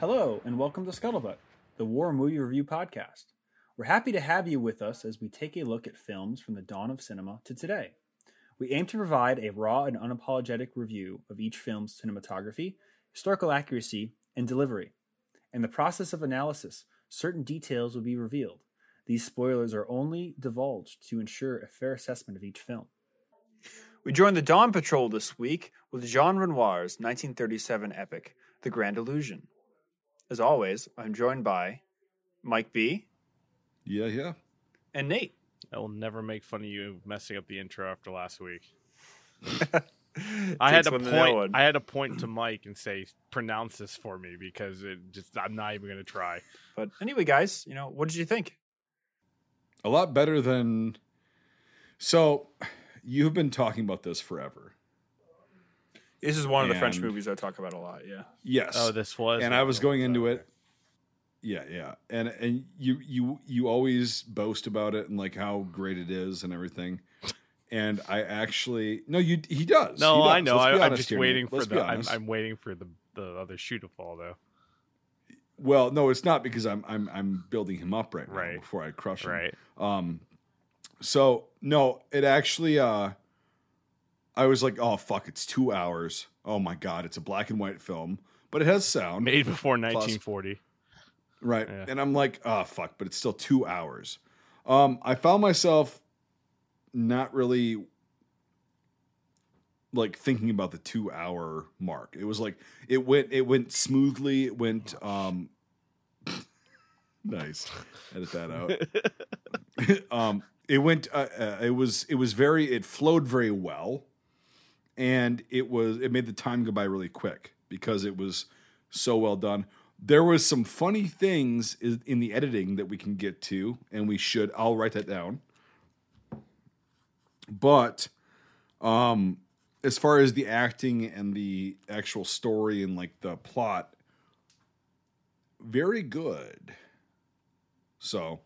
Hello, and welcome to Scuttlebutt, the War Movie Review Podcast. We're happy to have you with us as we take a look at films from the dawn of cinema to today. We aim to provide a raw and unapologetic review of each film's cinematography, historical accuracy, and delivery. In the process of analysis, certain details will be revealed. These spoilers are only divulged to ensure a fair assessment of each film. We join the Dawn Patrol this week with Jean Renoir's 1937 epic, The Grand Illusion. As always, I'm joined by Mike B. Yeah, yeah. and Nate. I will never make fun of you messing up the intro after last week. I had Takes to one to point. I had to point to Mike and say, "Pronounce this for me," because it just. I'm not even going to try. But anyway, guys, you know, what did you think? A lot better than. So, you've been talking about this forever. This is one of the French And- movies I talk about a lot. Yeah. Yes. Oh, this was. and I was going into it. Yeah, yeah, and and you you you always boast about it and like how great it is and everything. And I actually no, you he does. No, He does. I know. Let's be I, I'm honest just here, waiting for Let's be the. I'm, honest. I'm waiting for the the other shoe to fall though. Well, no, it's not because I'm I'm I'm building him up right now Right. before I crush him. Right. Um, so no, it actually. Uh, I was like, oh fuck, it's two hours. Oh my god, it's a black and white film, but it has sound, Made before 1940. right? yeah. And I'm like, oh fuck, but it's still two hours. Um, I found myself not really like thinking about the two hour mark. It was like it went it went smoothly. It went um nice. Edit that out. um it went uh, uh, it was it was very it flowed very well and it was it made the time go by really quick because it was so well done there was some funny things in the editing that we can get to and we should i'll write that down but um as far as the acting and the actual story and like the plot very good so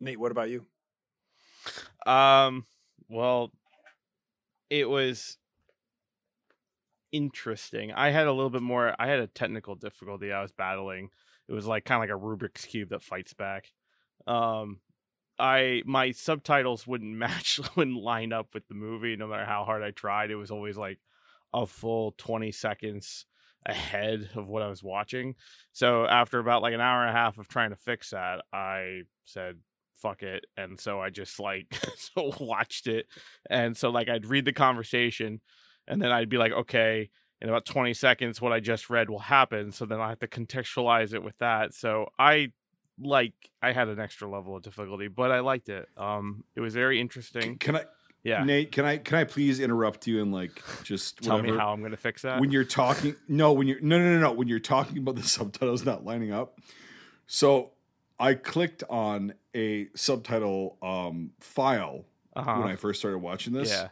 Nate, what about you? Um. Well, it was interesting. I had a little bit more. I had a technical difficulty I was battling. It was like kind of like a Rubik's cube that fights back. Um, I my subtitles wouldn't match, wouldn't line up with the movie, no matter how hard I tried. It was always like a full twenty seconds ahead of what I was watching. So after about like an hour and a half of trying to fix that, I said fuck it and so i just like so watched it and so like i'd read the conversation and then i'd be like okay in about 20 seconds what i just read will happen. So then i have to contextualize it with that. So i like i had an extra level of difficulty but i liked it. Um it was very interesting. can i yeah. Nate can i can i please interrupt you and like just tell me how i'm gonna fix that? When you're talking no when you're no no no no when you're talking about the subtitles not lining up. So i clicked on a subtitle um file uh-huh. when i first started watching this. Yeah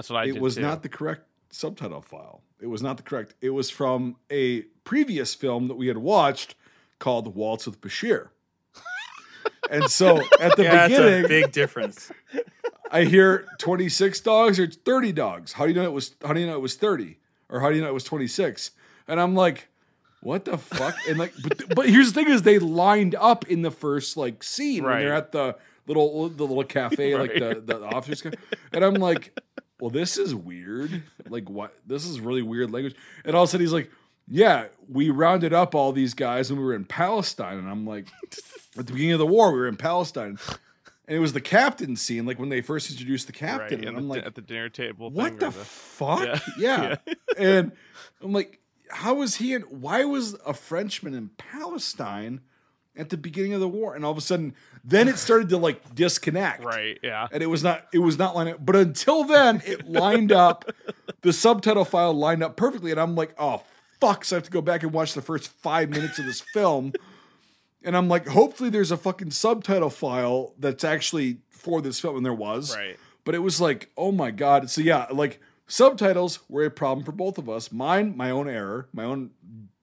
that's what i it did was too. not the correct subtitle file it was not the correct it was from a previous film that we had watched called waltz with bashir and so at the yeah, that's beginning a big difference. I hear 26 dogs or 30 dogs. How do you know it was how do you know it was 30? Or how do you know it was 26? And I'm like, what the fuck? And like but but here's the thing is they lined up in the first like scene when they're at the little the little cafe like the the officers ca- and I'm like, well this is weird. Like what this is really weird language. And all of a sudden he's like, yeah, we rounded up all these guys when we were in Palestine and I'm like at the beginning of the war we were in Palestine. And it was the captain scene, like when they first introduced the captain. in and I'm di- like, at the dinner table what the or fuck? Yeah. Yeah. and I'm like, how was he in why was a Frenchman in Palestine at the beginning of the war? And all of a sudden, then it started to like disconnect. right yeah And it was not it was not lining up. But until then, it lined up. The subtitle file lined up perfectly. And I'm like, oh fuck. So I have to go back and watch the first five minutes of this film. And I'm like, hopefully there's a fucking subtitle file that's actually for this film. And there was right but it was like, oh my god. So yeah, like subtitles were a problem for both of us. Mine, my own error, my own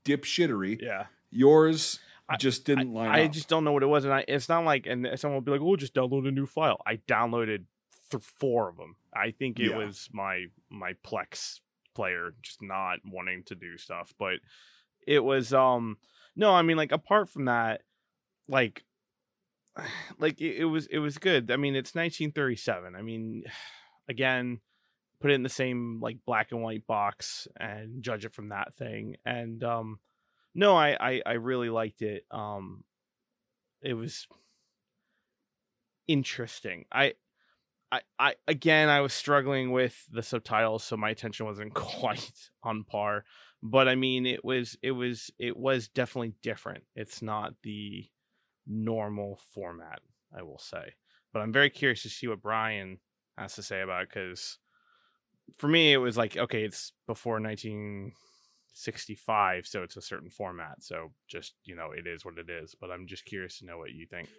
dipshittery. yeah Yours just didn't line I up. just don't know what it was, and I, it's not like, and someone will be like, "Oh, just download a new file." I downloaded th- four of them. I think it Yeah. was my my Plex player just not wanting to do stuff, but it was um no i mean like apart from that like like it, it was it was good i mean it's 1937 i mean again put it in the same like black and white box and judge it from that thing and um no i i, I really liked it um it was interesting i I, I again I was struggling with the subtitles, so my attention wasn't quite on par. But I mean it was it was it was definitely different. It's not the normal format, I will say. But I'm very curious to see what Brian has to say about because for me it was like, okay, it's before 1965, so it's a certain format. So just, you know, it is what it is. But I'm just curious to know what you think.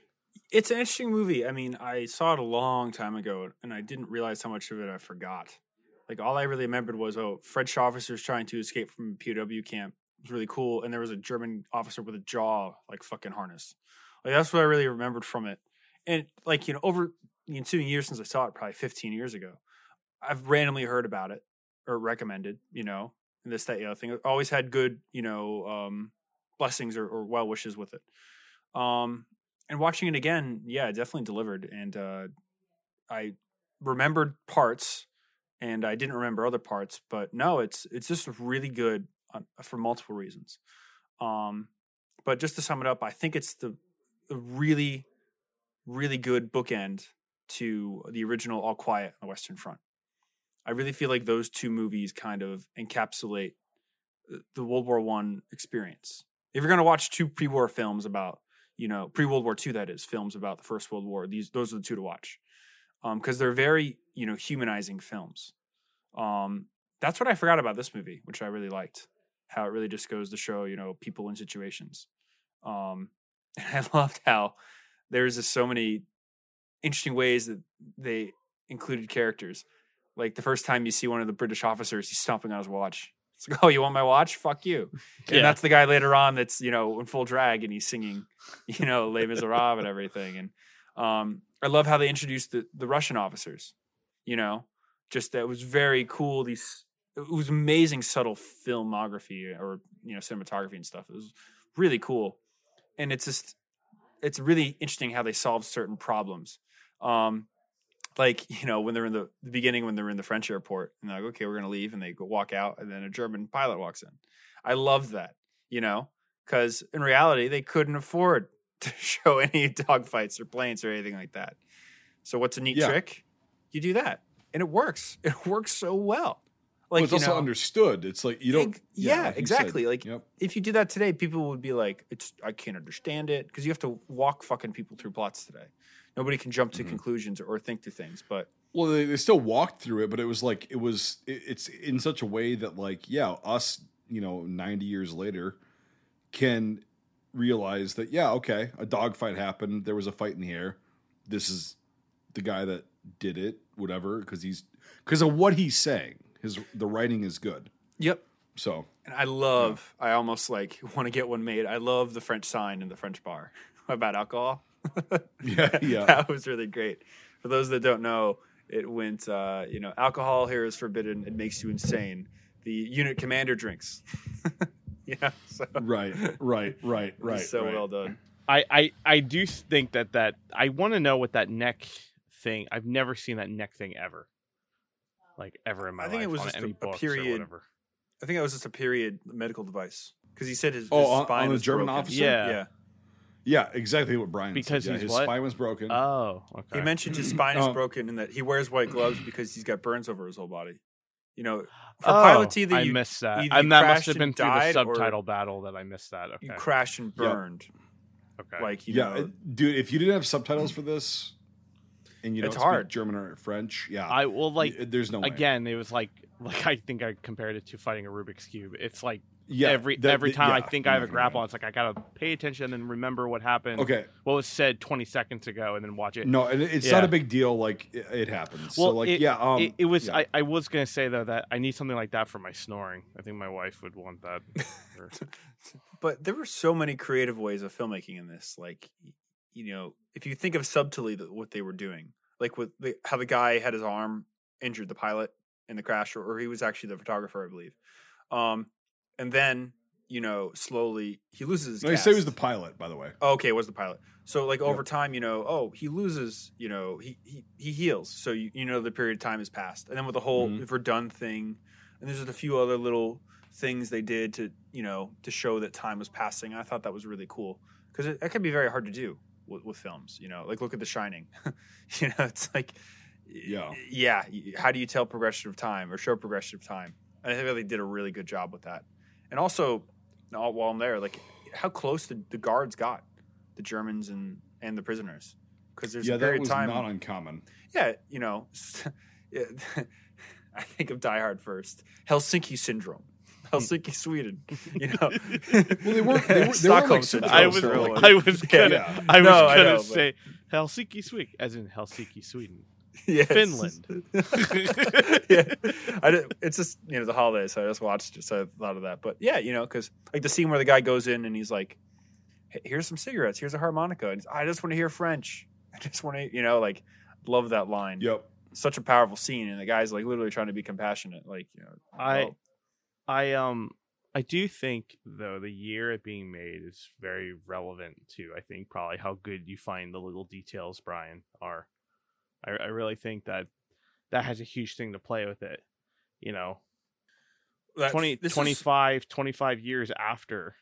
It's an interesting movie. I mean, I saw it a long time ago, and I didn't realize how much of it I forgot. Like all I really remembered was, oh, French officers trying to escape from POW camp it was really cool, and there was a German officer with a jaw like fucking harness. Like that's what I really remembered from it. And like you know, over the ensuing years since I saw it, probably 15 years ago, I've randomly heard about it or recommended. You know, and this that the other thing. Always had good you know um, blessings or, or well wishes with it. Um, and watching it again, yeah, it definitely delivered. And uh, I remembered parts, and I didn't remember other parts. But no, it's it's just really good for multiple reasons. Um, but just to sum it up, I think it's the the really really good bookend to the original All Quiet on the Western Front. I really feel like those two movies kind of encapsulate the World War One experience. If you're going to watch two pre-war films about you know, pre World War II, that is, films about the First World War. These those are the two to watch because um, they're very you know humanizing films. Um, that's what I forgot about this movie, which I really liked. How it really just goes to show you know people in situations. Um, and I loved how there's just so many interesting ways that they included characters. Like the first time you see one of the British officers, he's stomping on his watch. It's like, oh, you want my watch? Fuck you. And Yeah. that's the guy later on that's, you know, in full drag and he's singing, you know, Les Miserables and everything. And um, I love how they introduced the, the Russian officers, you know, just that was very cool. These, it was amazing subtle filmography or, you know, cinematography and stuff. It was really cool. And it's just, it's really interesting how they solve certain problems. Um, like you know when they're in the, the beginning when they're in the French airport and they're like okay we're gonna leave and they go walk out and then a German pilot walks in. I love that you know because in reality they couldn't afford to show any dogfights or planes or anything like that. So what's a neat Yeah. trick? You do that and it works. It works so well. Like Like it's also know, understood. It's like you don't. Ex- yeah, like exactly. Like yep. if you do that today, people would be like, "It's I can't understand it" because you have to walk fucking people through plots today. Nobody can jump to Mhm. conclusions or, think to things. But Well, they, they still walked through it, but it was like it was. It, it's in such a way that, like, yeah, us, you know, ninety years later, can realize that, yeah, okay, a dogfight happened. There was a fight in the air. This is the guy that did it, whatever, because he's because of what he's saying. His the writing is good. yep, So And I love, I almost like want to get one made. I love the French sign in the French bar about alcohol. Yeah, yeah. that was really great. For those that don't know, it went, uh, you know, alcohol here is forbidden. It makes you insane. The unit commander drinks. yeah. So, right, right, right, right. So right. well done. I, I I do think that that I want to know what that neck thing. I've never seen that neck thing ever, like ever in my life. I think life it was just a- any a books period- or. I think it was just a period medical device because he said his, Oh, his on- spine on the was German broken. officer? Yeah. Yeah. Yeah, exactly what Brian Because said. Yeah, he's his what? spine was broken. Oh, okay. He mentioned his spine is Um, broken and that he wears white gloves because he's got burns over his whole body. You know, for oh, pilots, either I you, missed that, either and that must have been through the subtitle battle that I missed that. Okay, you crashed and Yep. burned. okay. Like you yeah, know, dude. If you didn't have subtitles for this, and you don't It's speak hard. German or French, yeah, I will like y- there's no way. again. It was like like I think I compared it to fighting a Rubik's cube. It's like Yeah, every that- every time I yeah, think I'm I have a gonna grapple, lie. it's like I gotta pay attention and remember what happened, Okay, what was said 20 seconds ago, and then watch it. no, and it- it's not a big deal. Like it, it happens. Well, so like, it- yeah, um, it, it was. yeah. I, I was gonna say though that I need something like that for my snoring. I think my wife would want that. But there were so many creative ways of filmmaking in this. Like, you know, if you think of subtly what they were doing, like with the, how the guy had his arm injured, the pilot in the crash, or, or he was actually the photographer, I believe. Um, and then you know, slowly he loses his. No, he said he was the pilot, by the way. Oh, okay, it was the pilot. So like over time, you know, oh, he loses, you know, he he, he heals. So you, you know the period of time has passed. And then with the whole Mhm. Verdun thing, and there's just a few other little things they did to, you know, to show that time was passing. I thought that was really cool because it, it can be very hard to do with, with films, you know. Like look at The Shining. you know, it's like Yeah. yeah, how do you tell progression of time or show progression of time? And I think they did a really good job with that. And also, while I'm there, like how close the, the guards got, the Germans and and the prisoners, because there's yeah, a that period was time. not uncommon. yeah, you know, yeah, I think of Die Hard first. Helsinki syndrome. Helsinki, Sweden. You know, Well, they weren't- they were- they were Stockholm like syndrome. I was really. I was Yeah, gonna yeah. I was No, I gonna know, but- say Helsinki, Sweden, as in Helsinki, Sweden. Yes. Finland. yeah, I did, it's just you know the holidays, so I just watched it, so I thought of that. But yeah, you know, because like the scene where the guy goes in and he's like, "Hey, "Here's some cigarettes. Here's a harmonica." And he's, I just want to hear French. I just want to, you know, like love that line. Yep. Such a powerful scene, and the guy's like literally trying to be compassionate. Like you know, I- well, I um I do think though the year it being made is very relevant to I think probably how good you find the little details, Brian, are. I, I really think that that has a huge thing to play with it. You know, that- 20, this is- 25, 25 years after,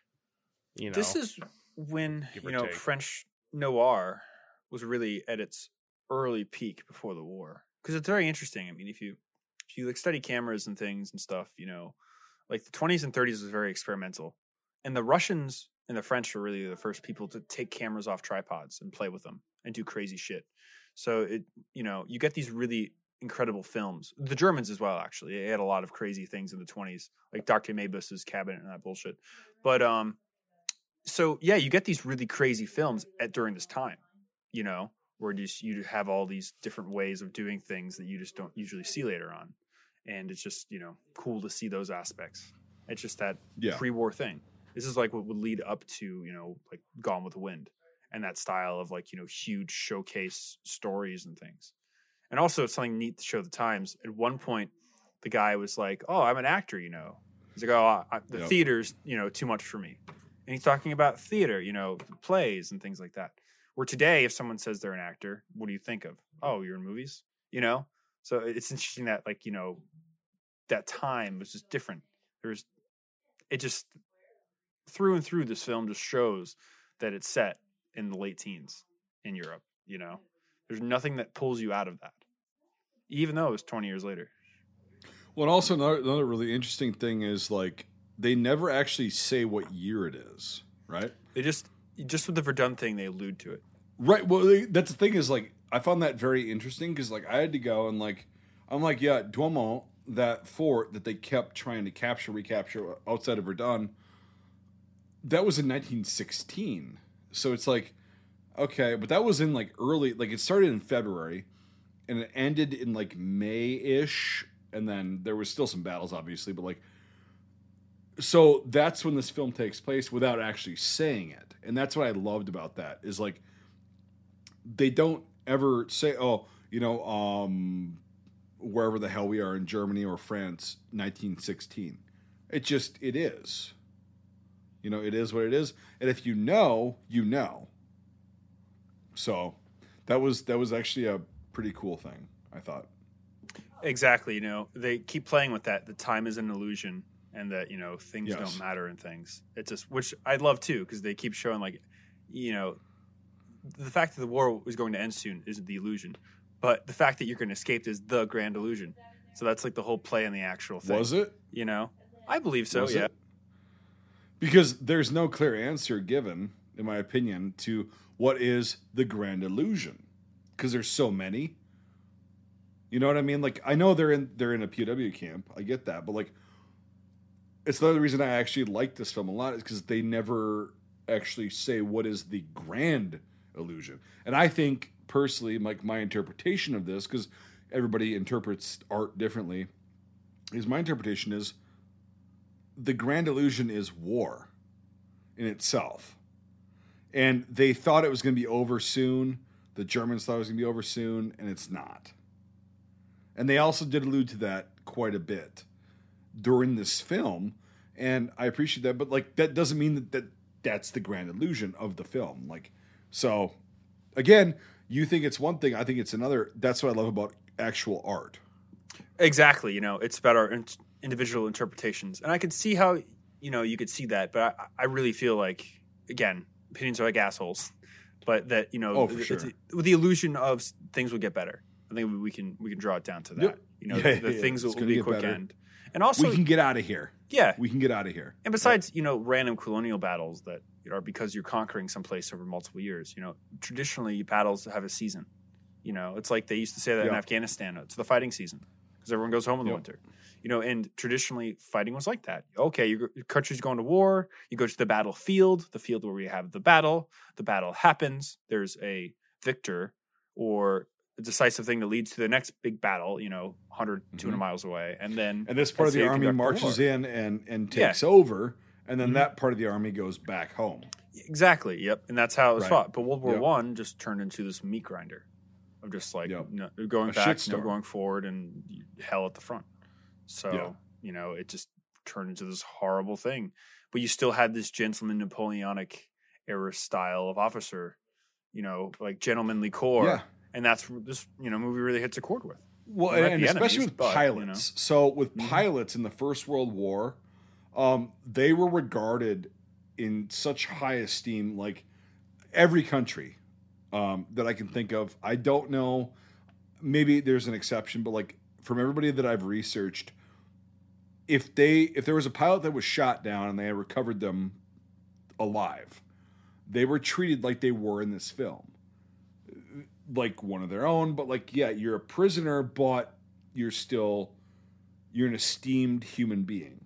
you know. This is when you know take. French noir was really at its early peak before the war. Because it's very interesting. I mean, if you if you like study cameras and things and stuff, you know, like the 20s and 30s was very experimental, and the Russians and the French were really the first people to take cameras off tripods and play with them and do crazy shit. So it you know you get these really incredible films. The Germans as well, actually. They had a lot of crazy things in the 20s, like Dr. Mabus's cabinet and that bullshit. But um, so yeah, you get these really crazy films at during this time, you know, where just you have all these different ways of doing things that you just don't usually see later on, and it's just you know cool to see those aspects. It's just that Yeah. pre-war thing. This is like what would lead up to you know like Gone with the Wind and that style of like you know huge showcase stories and things. And also, it's something neat to show the times. At one point, the guy was like, "Oh, I'm an actor," you know. He's like, "Oh, I, the Yep. theater's you know too much for me." And he's talking about theater, you know, plays and things like that. Where today, if someone says they're an actor, what do you think of? Oh, you're in movies, you know. So it's interesting that like you know that time was just different. There's it just through and through this film just shows that it's set in the late teens in Europe. You know, there's nothing that pulls you out of that, even though it's 20 years later. Well, also another, another really interesting thing is like they never actually say what year it is, right? They just just with the Verdun thing, they allude to it. Right. Well, they- that's the thing is like I found that very interesting because like I had to go and like I'm like yeah, Douaumont, that fort that they kept trying to capture, recapture outside of Verdun, that was in 1916. So it's like okay, but that was in like early, like it started in February and it ended in like May ish, and then there was still some battles, obviously, but like so that's when this film takes place without actually saying it and that's what i loved about that is like they don't ever say oh you know um wherever the hell we are in germany or france 1916 it just it is you know it is what it is and if you know you know so that was that was actually a pretty cool thing i thought Exactly. You know, they keep playing with that. The time is an illusion, and that you know things Yes. don't matter and things. It's just, which I love too, because they keep showing like, you know, the fact that the war was going to end soon is the illusion, but the fact that you're going to escape is the grand illusion. So that's like the whole play in the actual thing. was it You know, I believe so. Was yeah. it? Because there's no clear answer given, in my opinion, to what is the grand illusion. Because there's so many. You know what I mean? Like I know they're in they're in a POW camp. I get that, but like it's the other reason I actually like this film a lot is because they never actually say what is the grand illusion. And I think personally, like my interpretation of this, because everybody interprets art differently, is my interpretation is the grand illusion is war in itself. And they thought it was going to be over soon. The Germans thought it was going to be over soon, and it's not. And they also did allude to that quite a bit during this film. and I appreciate that. But like that doesn't mean that, that that's the grand illusion of the film. Like so, again, you think it's one thing, I think it's another. That's what I love about actual art. Exactly. You know, it's about our individual interpretations, and I could see how you know you could see that, but I, I really feel like again, opinions are like assholes, but that you know, Oh, for it's- sure. with the illusion of things will get better. I think we can we can draw it down to that. Yep. You know, Yeah, the, the yeah, things will be a quick better. end, and also we can get out of here. yeah, We can get out of here. and besides, you know, random colonial battles that are because you're conquering some place over multiple years. You know, traditionally battles have a season. You know, it's like they used to say that in Afghanistan. It's the fighting season because everyone goes home in the Yep. winter. You know, and traditionally fighting was like that. Okay, your, your country's going to war. You go to the battlefield, the field where we have the battle. The battle happens. There's a victor or a decisive thing that leads to the next big battle. You know, 100, 200 Mhm. miles away, and then And this part of the army the marches in and and Yeah. takes over, and then Mhm. that part of the army goes back home. Exactly. Yep. And that's how it was Right. fought. But World War Yep. One just turned into this meat grinder of just like Yep. no, going A back, no going forward, and hell at the front. So Yeah. you know, it just turned into this horrible thing. But you still had this gentleman Napoleonic era style of officer, you know, like gentlemanly corps, Yeah. and that's this you know movie really hits a chord with. Well, and especially enemies, with but, you pilots. So with Mhm. pilots in the First World War, um, they were regarded in such high esteem, like every country um, that I can think of. I don't know. Maybe there's an exception, but like from everybody that I've researched, if they if there was a pilot that was shot down and they had recovered them alive, they were treated like they were in this film like one of their own, but like, yeah, you're a prisoner, but you're still you're an esteemed human being.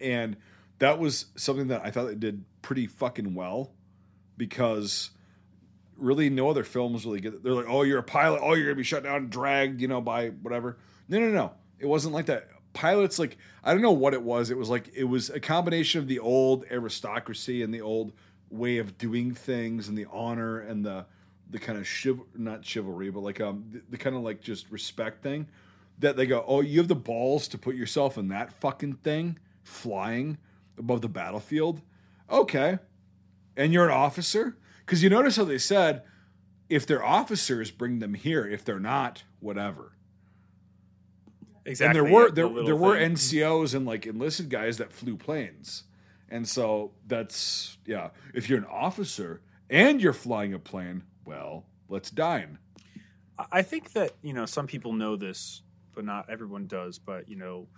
And that was something that I thought they did pretty fucking well because really no other films really get they're like, oh, you're a pilot, oh, you're gonna be shut down and dragged, you know, by whatever. No, no, no. It wasn't like that. Pilots, like, I don't know what it was. It was like it was a combination of the old aristocracy and the old way of doing things and the honor and the the kind of chiv- not chivalry, but like um the, the kind of like just respect thing that they go, oh, you have the balls to put yourself in that fucking thing, flying above the battlefield, okay, and you're an officer because you notice how they said if they're officers, bring them here. If they're not, whatever. Exactly. And there were yep, the there were thing. NCOs and like enlisted guys that flew planes, and so that's yeah. If you're an officer and you're flying a plane, well, let's dine. I think that you know some people know this, but not everyone does. But you know,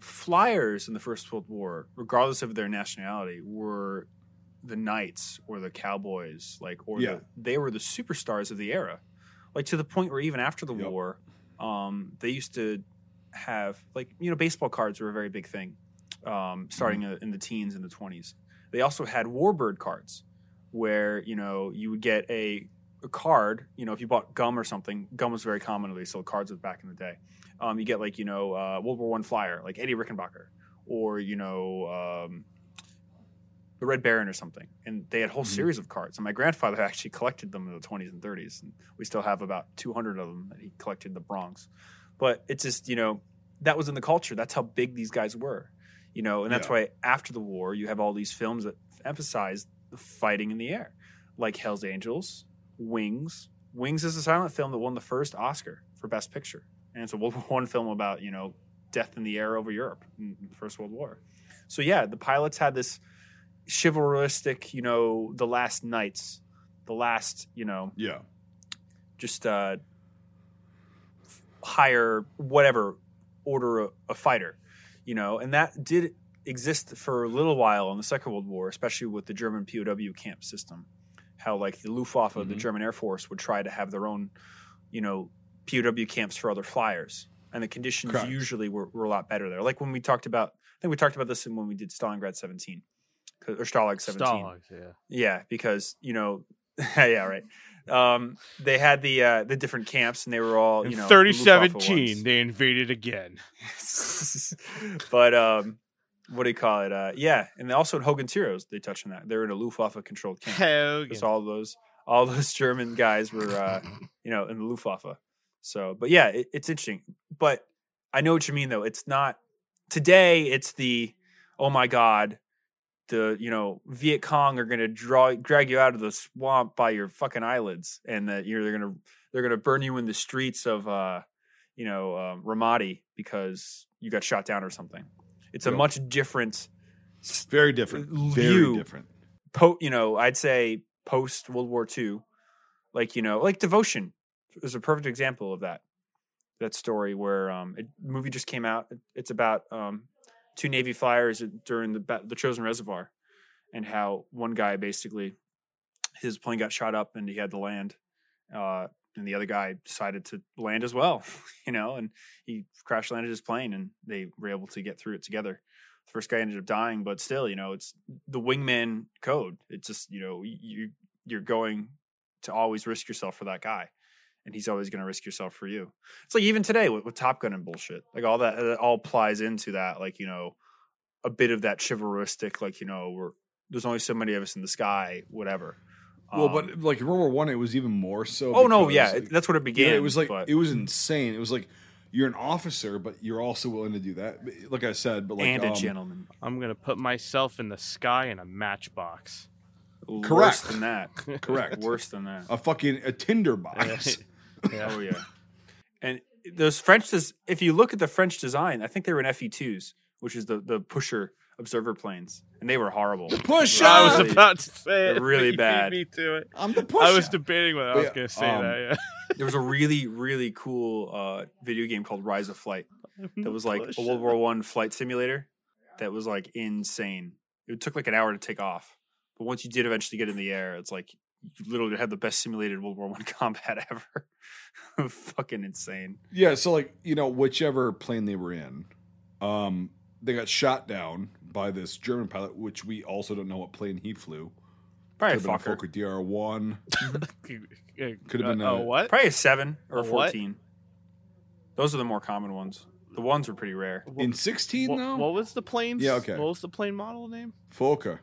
flyers in the First World War, regardless of their nationality, were the knights or the cowboys, like or Yeah. the, they were the superstars of the era, like to the point where even after the Yep. war, um, they used to have like you know baseball cards were a very big thing, um, starting Mm-hmm. in the teens and the twenties. They also had warbird cards, where you know you would get a a card, you know, if you bought gum or something, gum was very common. They sold cards with back in the day. Um, you get like you know uh, World War One flyer, like Eddie Rickenbacker, or you know um, the Red Baron or something. And they had a whole Mhm. series of cards. And my grandfather actually collected them in the 20s and 30s, and we still have about 200 of them that he collected in the Bronx. But it's just you know that was in the culture. That's how big these guys were, you know, and that's Yeah. why after the war you have all these films that emphasize the fighting in the air, like Hell's Angels, Wings. Wings is a silent film that won the first Oscar for Best Picture, and it's a World War One film about you know death in the air over Europe in the First World War. So yeah, the pilots had this chivalristic, you know, the last knights, the last, you know, Yeah, just uh, higher whatever order a, a fighter, you know, and that did exist for a little while in the Second World War, especially with the German POW camp system. How like the Luftwaffe, the Mhm. German Air Force, would try to have their own, you know, POW camps for other flyers, and the conditions Correct. usually were, were a lot better there. Like when we talked about, I think we talked about this when we did Stalingrad 17 'cause- or Stalag 17. Stalags, yeah. Yeah, because you know, yeah, right. Um, they had the uh, the different camps, and they were all In you know 3017, they invaded again. but um, what do you call it? Uh, yeah, and also in Hogan's Heroes, they touched on that. They're in a Luftwaffe controlled camp. Because all those all those German guys were uh, you know in the Luftwaffe. So, but yeah, it, it's interesting. But I know what you mean, though. It's not today it's the oh my god, the you know Viet Cong are going to draw drag you out of the swamp by your fucking eyelids, and that you're they're going to they're going to burn you in the streets of uh you know um, Ramadi because you got shot down or something. It's a much different Very different. Very different. po you know i'd say post world war ii like you know like devotion is a perfect example of that that story where um a movie just came out it's about um two navy flyers during the the Chosin reservoir and how one guy basically his plane got shot up and he had to land uh and the other guy decided to land as well you know and he crash landed his plane and they were able to get through it together. The first guy ended up dying but still you know it's the wingman code. It's just you know you you're going to always risk yourself for that guy and he's always going to risk yourself for you it's like even today with, with top gun and bullshit like all that it all applies into that like you know a bit of that chivalristic like you know we're there's only so many of us in the sky whatever Well, Um, but like World War One, it was even more so. oh no yeah it, that's what it yeah, began it was like but, it was insane. It was like you're an officer, but you're also willing to do that. Like I said, but like and a um, gentleman I'm gonna put myself in the sky in a matchbox. worse correct. than that correct, worse than that a fucking a Tinder box. Yeah. Oh yeah, and those French. Des- if you look at the French design, I think they were in FE twos, which is the the pusher observer planes, and they were horrible. Push I was Really- about to say it. really bad. Me to it. I'm the push. I was debating whether I was yeah, gonna say um, that. there was a really really cool uh, video game called Rise of Flight that was like a World War One flight simulator that was like insane. It took like an hour to take off, but once you did eventually get in the air, it's like you literally had the best simulated World War One combat ever. Fucking insane. Yeah, so like you know, whichever plane they were in, um, they got shot down by this German pilot, which we also don't know what plane he flew. Probably a Could have been a Fokker. Fokker DR one. Could have been Oh, a- what? Probably a seven or A a what? fourteen. Those are the more common ones. The ones were pretty rare. In sixteen What, though, what was the plane's? Yeah, okay. What was the plane model name? Fokker.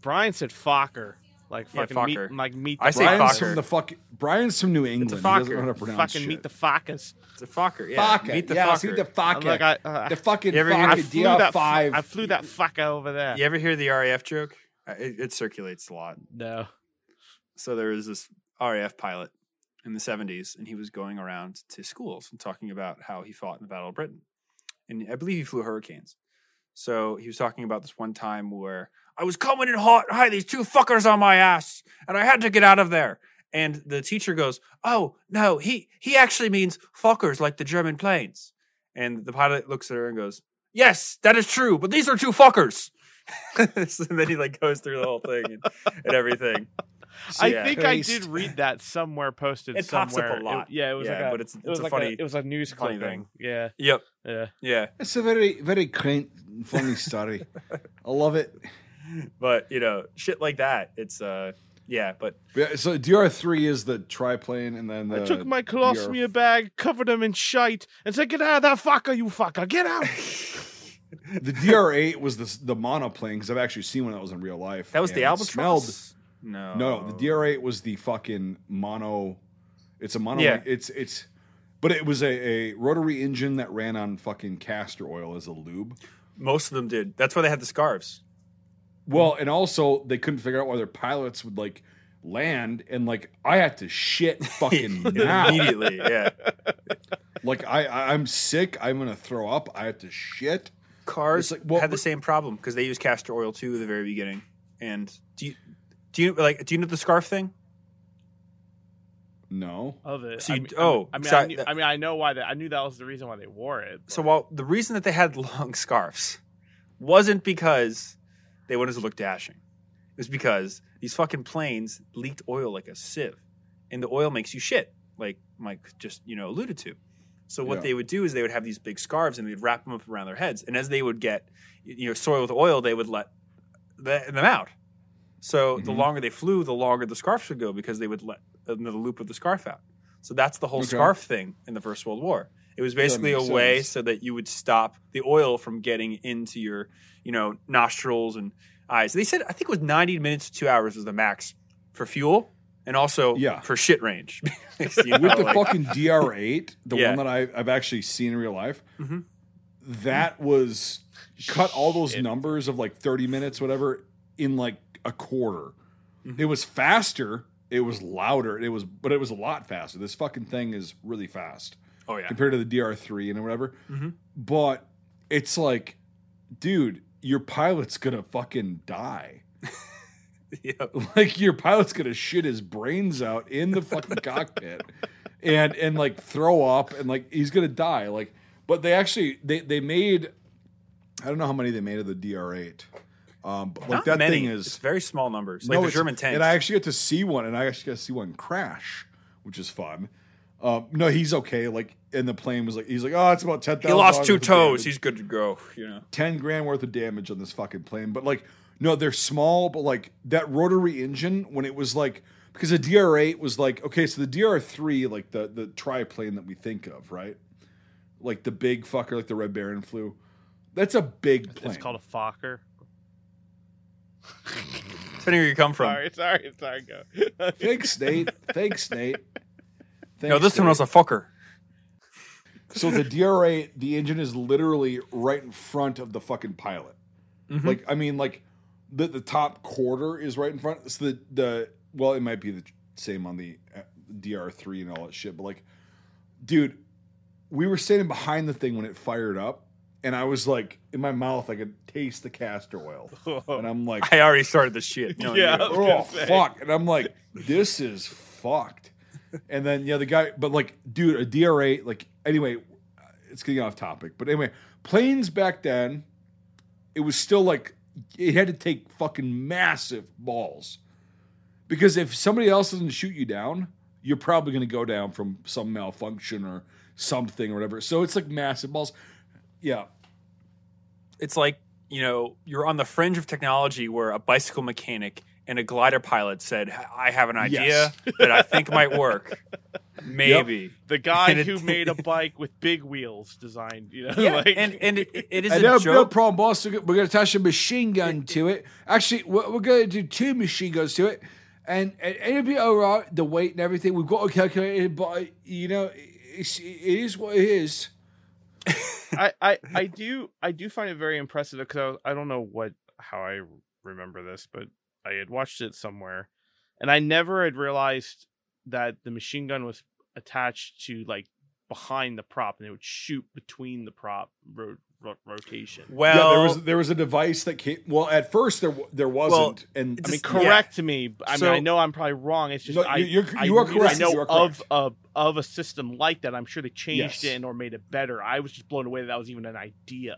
Brian said Fokker. Like Yeah, fucking meet, Fokker. like meet. The I say Brian's Fokker. from the fuck. Brian's from New England. a He doesn't Fokker. know how to pronounce Fucking shit. meet the Fokkers. It's a Fokker. Yeah, Fokker. meet the yeah, Fokker. see the I'm Fokker. like, I, uh, the fucking You ever hear- I Fokker flew that. DR5. I flew that Fokker over there. You ever hear the RAF joke? Uh, It, it circulates a lot. No. So there was this RAF pilot in the 70s, and he was going around to schools and talking about how he fought in the Battle of Britain. And I believe he flew Hurricanes. So he was talking about this one time where I was coming in hot, and these two fuckers on my ass, and I had to get out of there. And the teacher goes, "Oh no, he he actually means fuckers like the German planes." And the pilot looks at her and goes, "Yes, that is true, but these are two fuckers." and then he like goes through the whole thing and, and everything. So, I yeah. think I did read that somewhere posted It pops up a somewhere. It- lot. yeah, it was Yeah, like a, but it's- it was it's a like funny- it was a news funny clipping. thing. Yeah, Yep. yeah. Yeah. It's a very, very quaint, funny story. I love it. But you know, shit like that. It's uh yeah, but Yeah, so DR3 is the triplane, and then the I took my colostomy bag, covered them in shite, and said, "Get out of that fucker, you fucker! Get out!" the DR8 was the the monoplane because I've actually seen one that was in real life. that was and the it albatross. Smelled, no. no, the DR8 was the fucking mono. It's a mono. Yeah. It's it's, but it was a, a rotary engine that ran on fucking castor oil as a lube. Most of them did. That's why they had the scarves. Well, and also they couldn't figure out why their pilots would like land and like I had to shit fucking now. Immediately, yeah. Like I, I I'm sick. I'm gonna throw up. I have to shit. Cars It's like, well, had the same problem because they used castor oil too at the very beginning. And do you do you like do you know the scarf thing? No. Of it. So I mean, oh, I mean, I, knew, that- I mean, I know why that. I knew that was the reason why they wore it. So while the reason that they had long scarves wasn't because they wanted to look dashing. It was because these fucking planes leaked oil like a sieve. And the oil makes you shit, like Mike just, you know, alluded to. So what Yeah. they would do is they would have these big scarves and they'd wrap them up around their heads. And as they would get you know soiled with oil, they would let the, them out. So the Mhm. longer they flew, the longer the scarf would go because they would let another loop of the scarf out. So that's the whole Okay. scarf thing in the First World War. It was basically a makes way so that you would stop the oil from getting into your, you know, nostrils and eyes. They said I think it was 90 minutes to two hours was the max for fuel and also Yeah. for shit range. You know, With the like- fucking DR8, the Yeah. one that I, I've actually seen in real life, Mhm. that was cut all those Shit. numbers of like 30 minutes, whatever, in like a quarter. Mm-hmm. It was faster, it was louder, it was, but it was a lot faster. This fucking thing is really fast Oh yeah. compared to the DR3 and whatever. Mhm. But it's like, dude, your pilot's gonna fucking die. yeah. like your pilot's gonna shit his brains out in the fucking cockpit and and like throw up and like he's gonna die like but they actually they they made i don't know how many they made of the dr8 um but like Not that many. thing It's is very small numbers, like no, the German tank. and i actually got to see one and i actually got to see one crash which is fun um no he's okay like and the plane was like he's like oh it's about 10,000 he lost two toes. He's good to go. You know. 10 grand worth of damage on this fucking plane. But like, no, they're small, but like that rotary engine, when it was like, because the DR8 was like, okay, so the DR3, like the, the triplane that we think of, right? Like the big fucker, like the Red Baron flew. That's a big plane. It's called a Fokker. Depending where you come from. Sorry, sorry, sorry. Go. Thanks, Nate. Thanks, Nate. no, Thanks, this one was a fucker. So the DR8, the engine is literally right in front of the fucking pilot. Mhm. Like, I mean, like the the top quarter is right in front. So the the well, it might be the same on the uh, DR3 and all that shit. But like, dude, we were standing behind the thing when it fired up, and I was like, in my mouth, I could taste the castor oil, and I'm like, I already started the shit. No, Yeah. you- I was oh say. fuck and i'm like this is fucked and then yeah the guy but like dude a dr8 like anyway it's getting off topic but anyway planes back then it was still like it had to take fucking massive balls because if somebody else doesn't shoot you down you're probably going to go down from some malfunction or something or whatever so it's like massive balls yeah it's like you know you're on the fringe of technology where a bicycle mechanic and a glider pilot said i have an idea Yes. that i think might work maybe the guy who made a bike with big wheels designed, you know, yeah, like and and it, it is And a no, no problem, boss. We're going to attach a machine gun to it. Actually, we're, we're going to do two machine guns to it, and, and it'll be all right. The weight and everything we've got to calculate it, but you know, it's, it is what it is. I, I I do I do find it very impressive because I, I don't know what how I remember this, but I had watched it somewhere, and I never had realized that the machine gun was attached to like behind the prop, and it would shoot between the prop ro- ro- rotation. well yeah, there was there was a device that came. Well, at first there there wasn't, and I mean, Just- yeah. correct to me. I So- mean, I know I'm probably wrong. It's just No, I, you- you're- I, you are I know You are of a of a system like that. I'm sure they changed Yes. it and or made it better. I was just blown away that that was even an idea.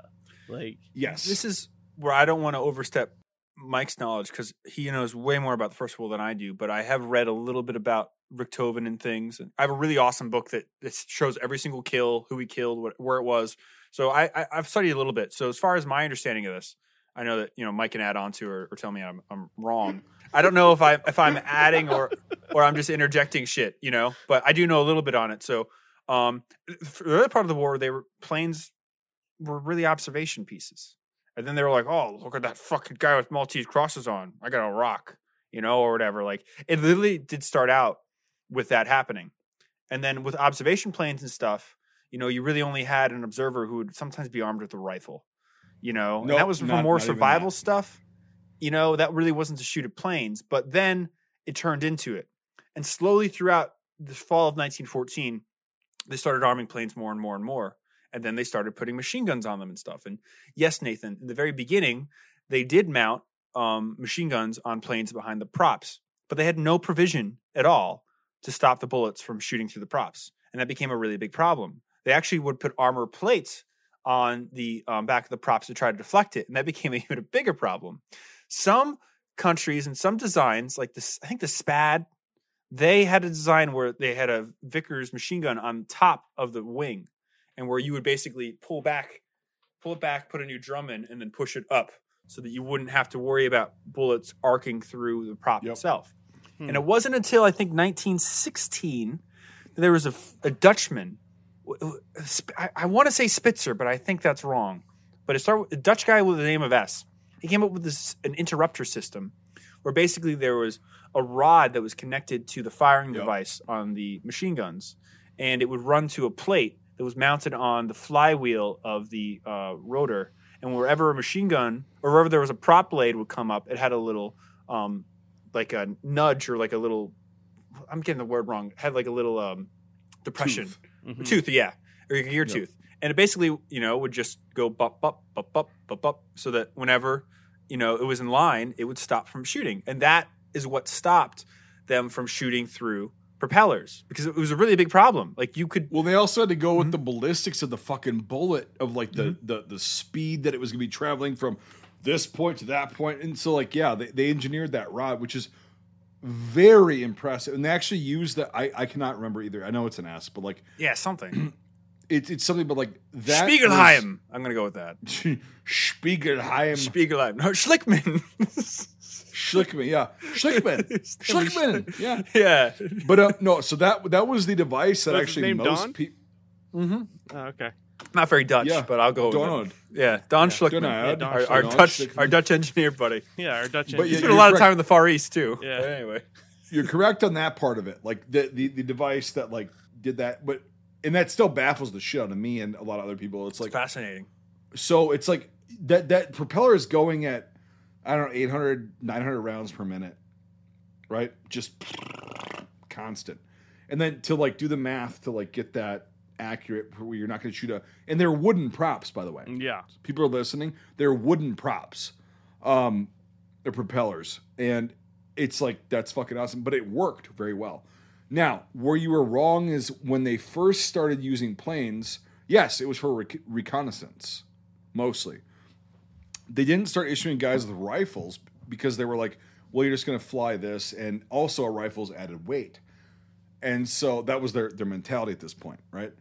Like, yes, this is where I don't want to overstep Mike's knowledge because he knows way more about the First World than I do. But I have read a little bit about Richthofen and things. And I have a really awesome book that, that shows every single kill, who he killed, what, where it was. So I, I, I've studied a little bit. So as far as my understanding of this, I know that you know Mike can add on to or, or tell me I'm, I'm wrong. I don't know if I if I'm adding or or I'm just interjecting shit, you know. But I do know a little bit on it. So um, for the other part of the war, they were planes were really observation pieces. And then they were like, "Oh, look at that fucking guy with Maltese crosses on. I got a rock, you know, or whatever." Like it literally did start out with that happening, and then with observation planes and stuff, you know, you really only had an observer who would sometimes be armed with a rifle, you know, and that was for not- more not survival stuff. You know, that really wasn't to shoot at planes, but then it turned into it, and slowly throughout the fall of 1914, they started arming planes more and more and more and then they started putting machine guns on them and stuff. And yes, Nathan, in the very beginning, they did mount um, machine guns on planes behind the props, but they had no provision at all to stop the bullets from shooting through the props, and that became a really big problem. They actually would put armor plates on the um, back of the props to try to deflect it, and that became even a bigger problem. Some countries and some designs, like this, I think the SPAD, they had a design where they had a Vickers machine gun on top of the wing and where you would basically pull back, pull it back, put a new drum in, and then push it up so that you wouldn't have to worry about bullets arcing through the prop Yep. itself. Hmm. And it wasn't until I think 1916 that there was a, a Dutchman. W- w- Sp- I, I want to say Spitzer, but I think that's wrong. But it started with a Dutch guy with the name of S. He came up with this an interrupter system where basically there was a rod that was connected to the firing Yep. device on the machine guns, and it would run to a plate that was mounted on the flywheel of the uh, rotor, and wherever a machine gun or wherever there was a prop blade would come up, it had a little um, like a nudge or like a little. I'm getting the word wrong, had like a little um, depression Tooth. Mhm. tooth, yeah, or your ear Yep. tooth, and it basically, you know, would just go bop bop bop bop bop bop, so that whenever you know it was in line, it would stop from shooting, and that is what stopped them from shooting through propellers because it was a really big problem. Like you could, Well, they also had to go with Mhm. the ballistics of the fucking bullet of like the the the speed that it was going to be traveling from this point to that point, and so like yeah, they, they engineered that rod, which is very impressive, and they actually use the I I cannot remember either. I know it's an S, but like yeah, something. it's it's something, but like that Spiegelheim. I'm gonna go with that. was- Spiegelheim, Spiegelheim. No, Schlickman. Schlickman, yeah, Schlickman, Schlickman, yeah. yeah. But uh, no, so that that was the device that Was actually most people. Mm-hmm. Oh, okay. Not very Dutch, Yeah. but I'll go with Donald. it. Yeah, Don Yeah. Schlickman. Donald. Don our, our Donald Dutch, Schlickman. our Dutch engineer buddy. Yeah, our Dutch. But engine. He spent a you're lot of time in the Far East too. Yeah. But anyway, You're correct on that part of it. Like the, the the device that like did that, but and that still baffles the shit out of me and a lot of other people. It's it's like fascinating. so it's like that that propeller is going at I don't know 800 900 rounds per minute, right? Just constant. And then to like do the math to like get that accurate where you're not going to shoot a and they're wooden props by the way. Yeah. people are listening, they're wooden props. Um, they're propellers. And it's like, that's fucking awesome. But it worked very well. Now, where you were wrong is when they first started using planes, yes, it was for rec- reconnaissance, mostly. They didn't start issuing guys with rifles because they were like, well, you're just going to fly this. And also, a rifle's added weight. And so that was their, their mentality at this point, right?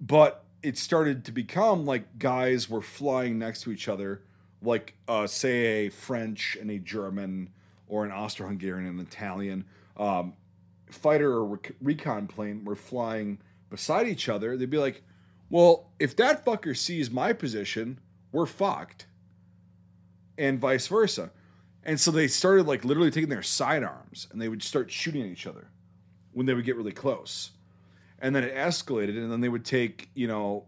But it started to become like guys were flying next to each other, like uh, say a French and a German, or an Austro-Hungarian and an Italian um, fighter or rec- recon plane were flying beside each other. They'd be like, "Well, if that fucker sees my position, we're fucked," and vice versa. And so they started like literally taking their sidearms and they would start shooting at each other when they would get really close and then it escalated and then they would take you know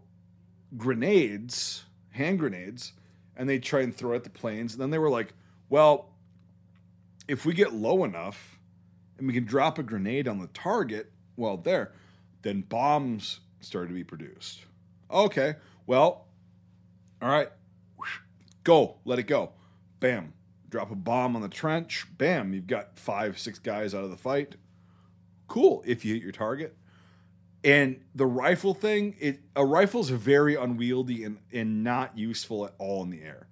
grenades hand grenades and they'd try and throw at the planes. And then they were like well if we get low enough and we can drop a grenade on the target well there then bombs started to be produced. Okay well all right go let it go. Bam drop a bomb on the trench. Bam you've got five six guys out of the fight. Cool if you hit your target and the rifle thing, it a rifle's very unwieldy and, and not useful at all in the air.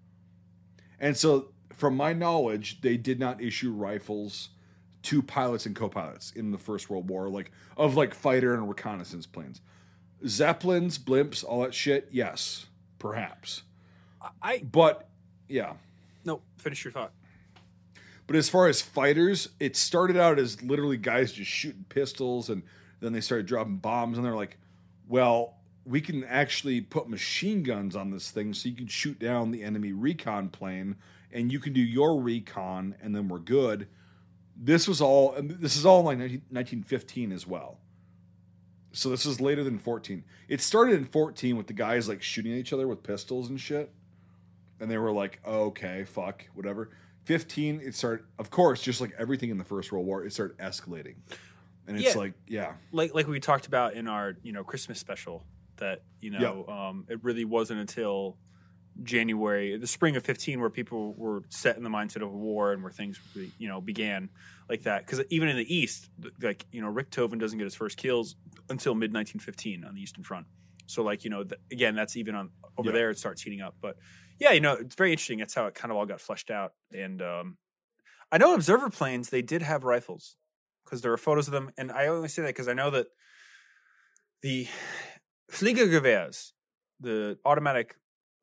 And so, from my knowledge, they did not issue rifles to pilots and co-pilots in the First World War, like of like fighter and reconnaissance planes. Zeppelins, blimps, all that shit, yes, perhaps. I But yeah. no. Finish your thought. But as far as fighters, it started out as literally guys just shooting pistols, and then they started dropping bombs, and they're like, "Well, we can actually put machine guns on this thing, so you can shoot down the enemy recon plane, and you can do your recon, and then we're good." This was all. This is all like 19, 1915 as well. So this is later than 14. It started in 14 with the guys like shooting at each other with pistols and shit, and they were like, "Okay, fuck, whatever." 15 it started of course just like everything in the first world war it started escalating and it's Yeah. like yeah. Like like we talked about in our you know Christmas special that you know um, it really wasn't until January the spring of 15 where people were set in the mindset of war and where things you know began like that. Because even in the east like you know Richthofen doesn't get his first kills until mid 1915 on the eastern front. So like you know th- again that's even on over Yeah. there it starts heating up. But yeah you know it's very interesting. That's how it kind of all got fleshed out. And um, I know observer planes they did have rifles because there are photos of them, and I only say that because I know that the Fliegergewehrs, the automatic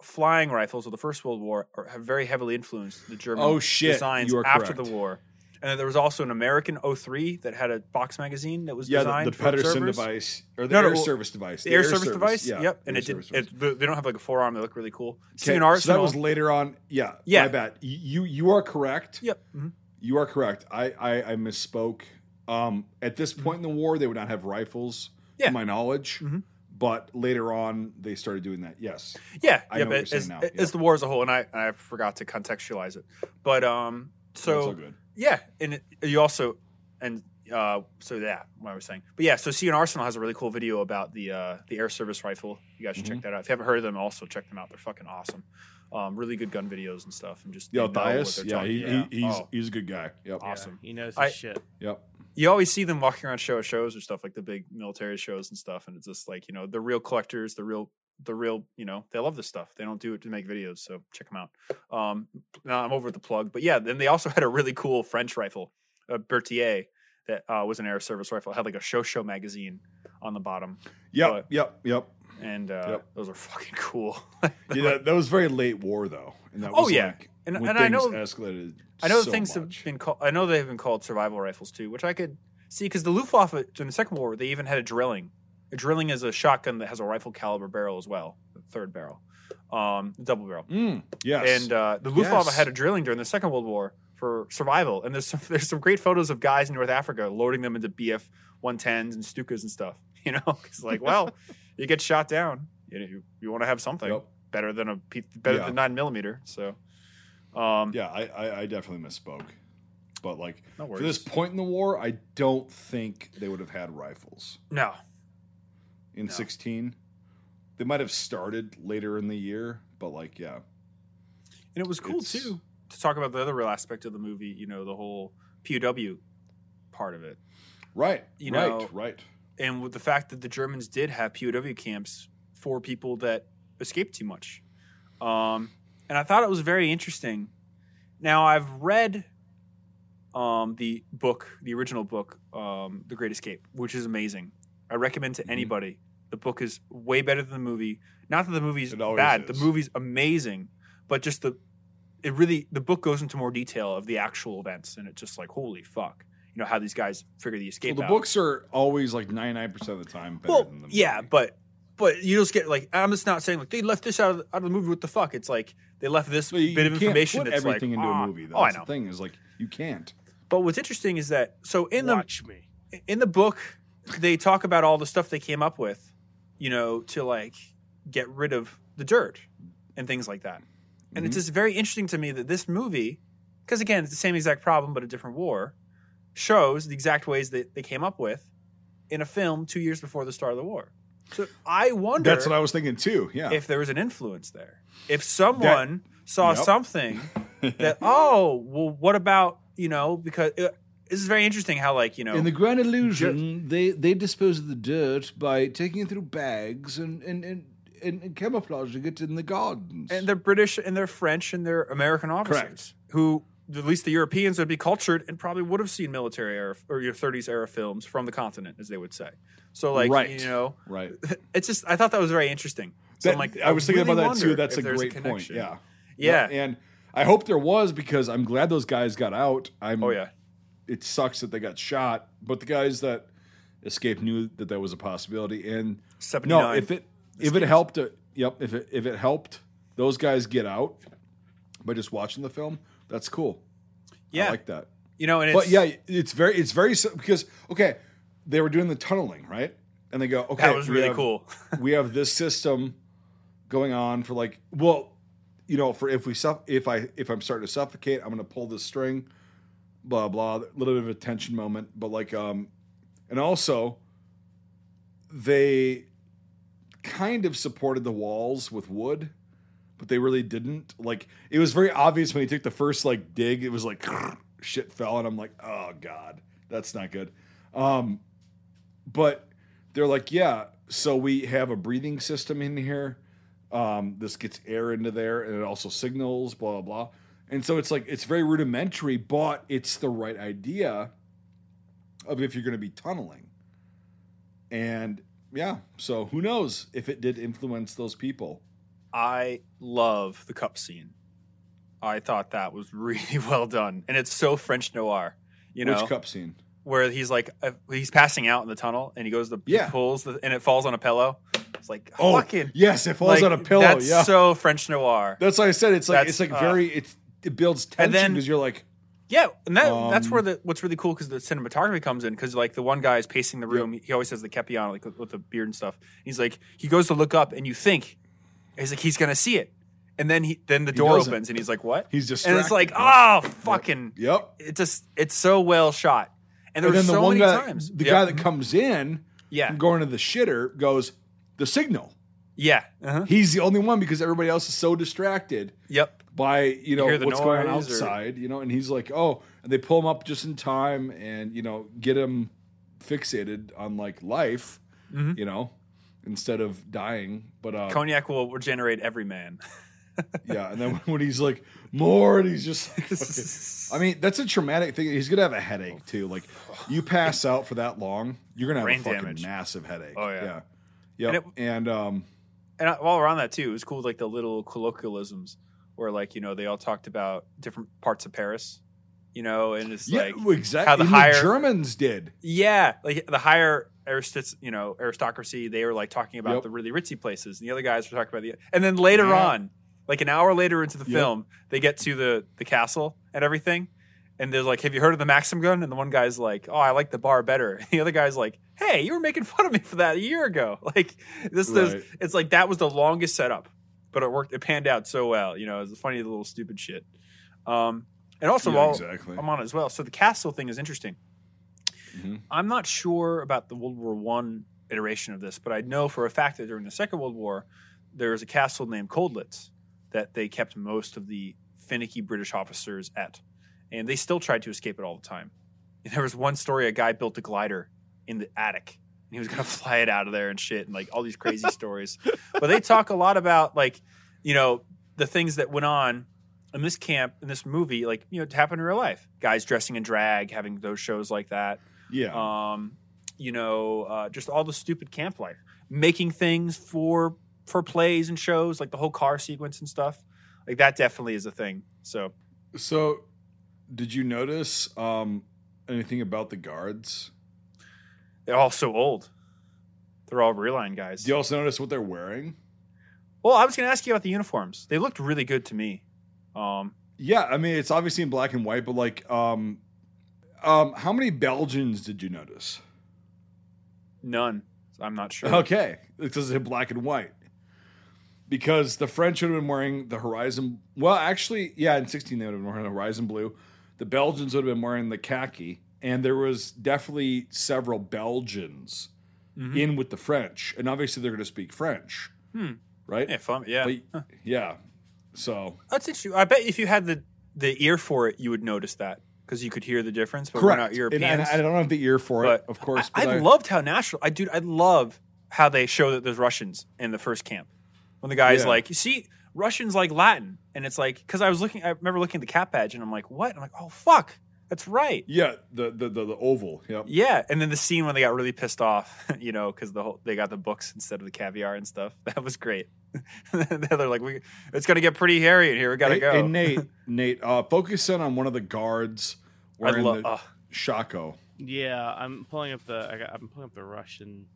flying rifles of the First World War, are, have very heavily influenced the German Oh, shit. designs after correct. the war. And then there was also an American 03 that had a box magazine that was yeah designed the, the Pedersen device or the No, no, air well, service device The air, service, device, yeah, yep, and air it did. It, they don't have like a forearm; they look really cool. Okay, so that was later on yeah Yeah. my bad you you are correct yep. mhm. you are correct i i, I misspoke um at this point in the war they would not have rifles Yeah. to my knowledge Mhm. but later on they started doing that. Yes, Yeah, I yeah, know what but you're as, saying now, as yeah. the war as a whole, and I I forgot to contextualize it, but um, That's so good. yeah, and it, you also and uh, so yeah, what I was saying, but yeah, so C&Rsenal has a really cool video about the uh the air service rifle. You guys should Mm-hmm. check that out. If you haven't heard of them, also check them out. They're fucking awesome. Um, really good gun videos and stuff, and just Yo, they know what Dias, they're yeah, he, he, he's Oh, he's a good guy. Yep, Yeah, awesome. he knows his I- shit. yep. You always see them walking around show shows or stuff like the big military shows and stuff, and it's just like you know the real collectors, the real the real you know they love this stuff. They don't do it to make videos, so check them out. Um, now I'm over the plug, but yeah, then they also had a really cool French rifle, a Berthier, that uh, was an air service rifle. It had like a show show magazine on the bottom, Yep, But- yep, yep. and uh, Yep. those are fucking cool. Yeah, that, that was very late war though, and that Oh, yeah. like And- and I know- escalated. I know so things much. have been called. I know they've been called survival rifles too, which I could see because the Luftwaffe during the Second World War they even had a drilling. A drilling is a shotgun that has a rifle caliber barrel as well, the third barrel, um, double barrel. Mm, yes, And uh, the Luftwaffe Yes. had a drilling during the Second World War for survival. And there's some, there's some great photos of guys in North Africa loading them into BF 110s and Stukas and stuff. You know, it's like, well, you get shot down, you you, you want to have something Yep. better than a better Yeah. than nine millimeter. So, um, yeah, I, I, I definitely misspoke, but like no for this point in the war, I don't think they would have had rifles no, in No. sixteen. They might have started later in the year, but like, yeah, And it was cool It's- too to talk about the other real aspect of the movie. You know, the whole POW part of it, right, You right, know- right. and with the fact that the Germans did have POW camps for people that escaped too much. Um, and I thought it was very interesting. Now I've read um, the book, the original book, um, The Great Escape, which is amazing. I recommend to Mhm. anybody. The book is way better than the movie. Not that the movie's bad. is. The movie's amazing, but just the it really the book goes into more detail of the actual events, and it's just like holy fuck, you know how these guys figure the Well, escape. the out. books are always like ninety nine percent of the time better well, than the yeah, but but you just get like I'm just not saying like they left this out of out of the movie. What the fuck? It's like they left this So you bit of can't information. put that's everything like, into ah. a movie. That's oh, I the know. thing is like you can't. But what's interesting is that so in the me. in the book they talk about all the stuff they came up with, you know, to like get rid of the dirt and things like that. And Mhm. it's just very interesting to me that this movie, because again, it's the same exact problem but a different war, shows the exact ways that they came up with in a film two years before the start of the war. So I wonder That's what I was thinking too. Yeah. if there was an influence there. If someone saw Yep. something that, oh, well, what about, you know, because uh, this is very interesting how, like, you know, In the Grand Illusion, they they dispose of the dirt by taking it through bags and and and, and, and camouflaging it in the gardens. and they're British and they're French and they're American officers Correct. who, at least the Europeans, would be cultured and probably would have seen military era or your 30s era films from the continent, as they would say. So, like, Right. you know, right. it's just, I thought that was very interesting. So, That- I'm like, I was thinking really about that too. That's a great point. connection. Yeah. Yeah. And I hope there was because I'm glad those guys got out. I'm Oh, yeah. it sucks that they got shot, but the guys that escaped knew that that was a possibility. And no, if it if it helped, uh, yep, if it if it helped those guys get out by just watching the film, that's cool. yeah. I like that. you know, and it's, But yeah, it's very it's very because okay, they were doing the tunneling right, and they go okay, that was really have- cool. we have this system going on for like well you know for if we suff- if i if i'm starting to suffocate i'm going to pull this string blah blah a little bit of a tension moment but like um and also they kind of supported the walls with wood but they really didn't. Like it was very obvious when he took the first like dig it was like shit fell and i'm like oh god that's not good. Um but they're like, yeah, so we have a breathing system in here. Um, this gets air into there and it also signals, blah, blah, blah. And so it's like, it's very rudimentary, but it's the right idea of if you're going to be tunneling. And yeah, so who knows if it did influence those people. I love the cup scene. I thought that was really well done, and it's so French noir. You know, Which cup scene? Where he's like uh, he's passing out in the tunnel, and he goes to Yeah. pulls the, and it falls on a pillow. It's like Oh, fucking yes, it falls like, on a pillow. That's yeah. so French noir. that's why I said it's like, That's, it's like uh, very, it's, it builds tension because you're like, Yeah, and that that's Um, where the what's really cool because the cinematography comes in because like the one guy is pacing the room. He always has the kepi on, like with, with the beard and stuff. He's like he goes to look up, and you think he's like he's gonna see it, and then he then the door doesn't. opens, and he's like, "What?" He's just and it's like, oh, fucking, Yep. it just it's so well shot, and there And were then the one many guy, times. the Yep. guy that comes in yeah, going to the shitter goes, the signal. yeah, uh-huh. He's the only one because everybody else is so distracted yep, by you know hear the what's going on noise or- outside, you know, and he's like, oh, and they pull him up just in time and you know get him fixated on like life, Mhm. you know, instead of dying. But uh, cognac will regenerate every man. yeah, and then when he's like more, and he's just like, I mean, that's a traumatic thing. He's gonna have a headache too. Like you pass out for that long, you're gonna have Brain a fucking damage. massive headache. Oh, yeah. yeah, yep. And And, um, and while we're on that too, it was cool like the little colloquialisms where like you know they all talked about different parts of Paris, you know, and it's yeah, like exactly. how the higher- Germans did. yeah, like the higher aristot, you know, aristocracy, they were like talking about Yep. the really ritzy places, and the other guys were talking about the. And then later Yeah. on, like an hour later into the Yep. film, they get to the the castle and everything. And they're like, "Have you heard of the Maxim gun?" And the one guy's like, "Oh, I like the bar better." And the other guy's like, "Hey, you were making fun of me for that a year ago." Like this, this Right. it's like that was the longest setup, but it worked. It panned out so well. You know, it was a funny little stupid shit. Um, and also, Yeah, while exactly. I'm on it as well, so the castle thing is interesting. Mhm. I'm not sure about the World War One iteration of this, but I know for a fact that during the Second World War, there was a castle named Colditz that they kept most of the finicky British officers at, and they still tried to escape it all the time. And there was one story: a guy built a glider in the attic, and he was going to fly it out of there and shit, and like all these crazy stories. But they talk a lot about like, you know, the things that went on in this camp in this movie, like you know, to happen in real life. Guys dressing in drag, having those shows like that Yeah, um, you know, uh, just all the stupid camp life, making things for for plays and shows, like the whole car sequence and stuff. Like that definitely is a thing. So So, did you notice um, anything about the guards? they're all so old. They're all reline guys. Do you also notice what they're wearing? Well, I was going to ask you about the uniforms. They looked really good to me. Um, Yeah, I mean it's obviously in black and white, but like, um, um, how many Belgians did you notice? none. I'm not sure. Okay, because it's in black and white. Because the French would have been wearing the Horizon. Well, actually, yeah, in 16 they would have been wearing the Horizon blue. The Belgians would have been wearing the khaki, and there was definitely several Belgians Mhm. in with the French, and obviously they're going to speak French, Hmm. right? Yeah, fun. Yeah, But- yeah. So that's interesting. I bet if you had the the ear for it, you would notice that because you could hear the difference. But correct. we're not And- Europeans. and, I don't have the ear for it, But of course. I, but I loved how natural. I dude, I love how they show that there's Russians in the first camp. When the guy's Yeah. like, "You see, Russians like Latin," and it's like because I was looking, I remember looking at the cap badge, and I'm like, "What?" I'm like, "Oh fuck, that's right." Yeah, the the the, the oval. Yep. Yeah, and then the scene when they got really pissed off, you know, because the whole they got the books instead of the caviar and stuff. That was great. They're like, "We, it's gonna get pretty hairy in here. We gotta Hey, go." hey, Nate, Nate, uh, focus in on one of the guards I wearing love. the uh, shako. Yeah, I'm pulling up the. I got, I'm pulling up the Russian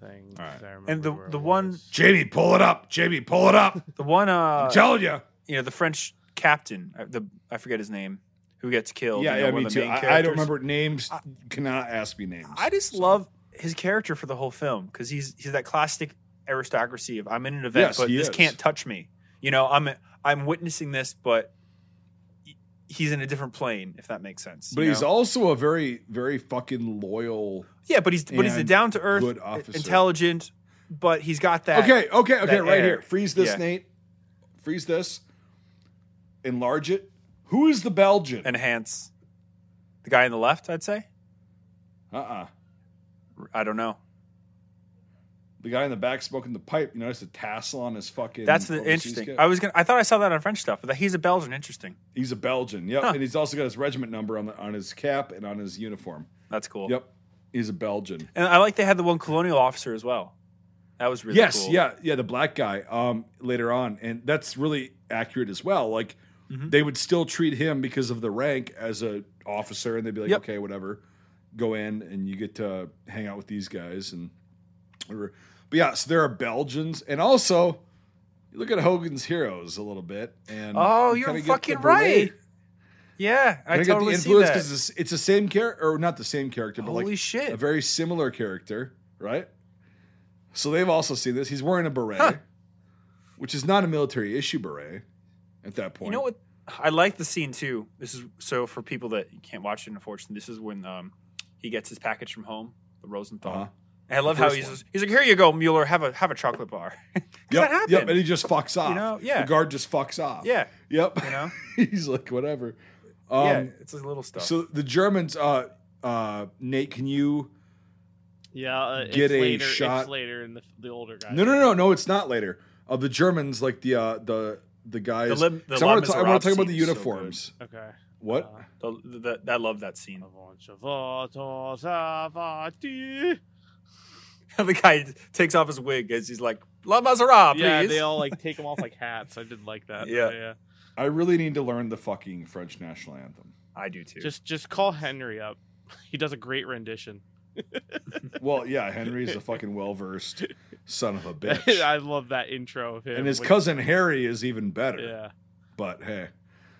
thing. All right. 'cause I remember and the the one. Jamie, pull it up. Jamie, pull it up. the one uh I'm telling you. you know the French captain, uh, the I forget his name, who gets killed. Yeah, you know, yeah, one me of the too. main I, I don't characters. remember names. Cannot ask me names. I just love his character for the whole film because he's he's that classic aristocracy of I'm in an event, Yes, but he this is. can't touch me. You know, I'm I'm witnessing this, but he's in a different plane, if that makes sense. But he's know? also a very, very fucking loyal. yeah, but he's but he's a down to earth, intelligent, but he's got that. okay, okay, okay. Right air. here. Freeze this, Yeah. Nate. Freeze this. Enlarge it. Who is the Belgian? enhance. The guy on the left, I'd say. uh uh I don't know. The guy in the back smoking the pipe. You notice the tassel on his fucking. That's the interesting. kit? I was gonna. I thought I saw that on French stuff, but he's a Belgian. Interesting. He's a Belgian. Yep. Huh. And he's also got his regiment number on the on his cap and on his uniform. That's cool. Yep. He's a Belgian. And I like they had the one colonial officer as well. That was really yes, cool. yeah, yeah, the black guy um later on. And that's really accurate as well. Like Mhm. they would still treat him because of the rank as a officer and they'd be like, Yep. okay, whatever. Go in and you get to hang out with these guys and whatever. But yeah, so there are Belgians and also you look at Hogan's Heroes a little bit and Oh, you you're fucking right. Yeah, I totally get the see influence that. because it's, it's the same character, or not the same character, but Holy like shit! a very similar character, right? So they've also seen this. He's wearing a beret, Huh. which is not a military issue beret at that point. You know what? I like the scene too. This is so for people that can't watch it. Unfortunately, this is when um, he gets his package from home, the Rosenthal. Uh-huh. And I love how he's one. he's like, "Here you go, Mueller. Have a have a chocolate bar. Yep, that happened. yep, and he just fucks off. You know, yeah. the guard just fucks off. yeah, yep. you know, he's like whatever. Um, yeah. It's a little stuff. So the Germans, uh, uh, Nate, can you? Yeah, uh, Get it's a later, shot- It's later in the the older guy. No, no, no, no. It's not later. Of the Germans, like the uh, the the guys. the, Lim- the 'cause I want to Les talk, I want Miserables to talk about the scene is so uniforms. Okay. what? Uh, good. The, the, I love that scene. Yeah, the guy takes off his wig as he's like, "La Maserati, please." they all like take them off like hats. I didn't like that. Yeah. yeah. I really need to learn the fucking French national anthem. I do too. Just just call Henry up. He does a great rendition. Well, yeah, Henry's a fucking well versed son of a bitch, I love that intro of him. and his when- cousin Harry is even better. Yeah. But hey,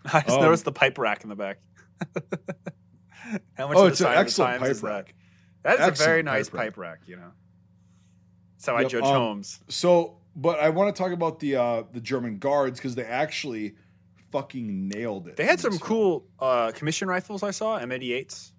I just um, noticed the pipe rack in the back. How much oh, it's an sign of excellent pipe is that? rack. That is a very nice pipe rack. pipe rack. You know, that's how I judge um, homes. So, but I want to talk about the uh the German guards because they actually fucking nailed it. They had some this cool uh, commission rifles. I saw M88s.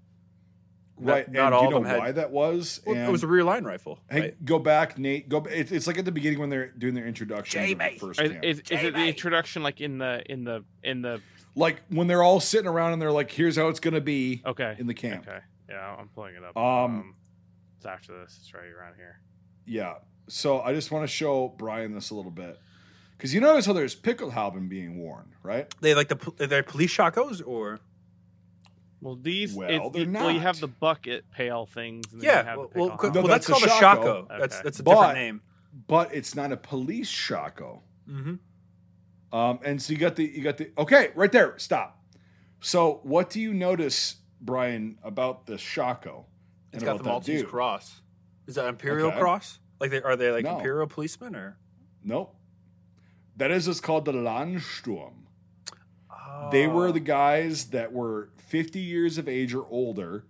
right. not and all do of you know them had- why that was? Well, and it was a rear line rifle. hey, right? go back, Nate. Go. It's, it's like at the beginning when they're doing their introduction. to the first Is, camp. is, is it the introduction like in the in the in the like when they're all sitting around and they're like, "Here's how it's gonna be okay in the camp." okay yeah I'm pulling it up Um, it's after this it's right around here Yeah. So I just want to show Brian this a little bit because you notice how there's Pickelhauben being worn, right? They like the pol- they're police shakos or well these Well, it's- they're well you have the bucket pail things and then you yeah. have Well, the well, well, No, that's, that's called a shako. shaco. That's Okay. that's a But- different name. But it's not a police shako. Mm-hmm. Um, and so you got the you got the okay right there. Stop. So what do you notice, Brian, about the shako? It's and got about the Maltese dude? cross. Is that Imperial Okay. cross? Like they are they like No. Imperial policemen or? Nope. That is what's called the Landsturm. Oh. They were the guys that were 50 years of age or older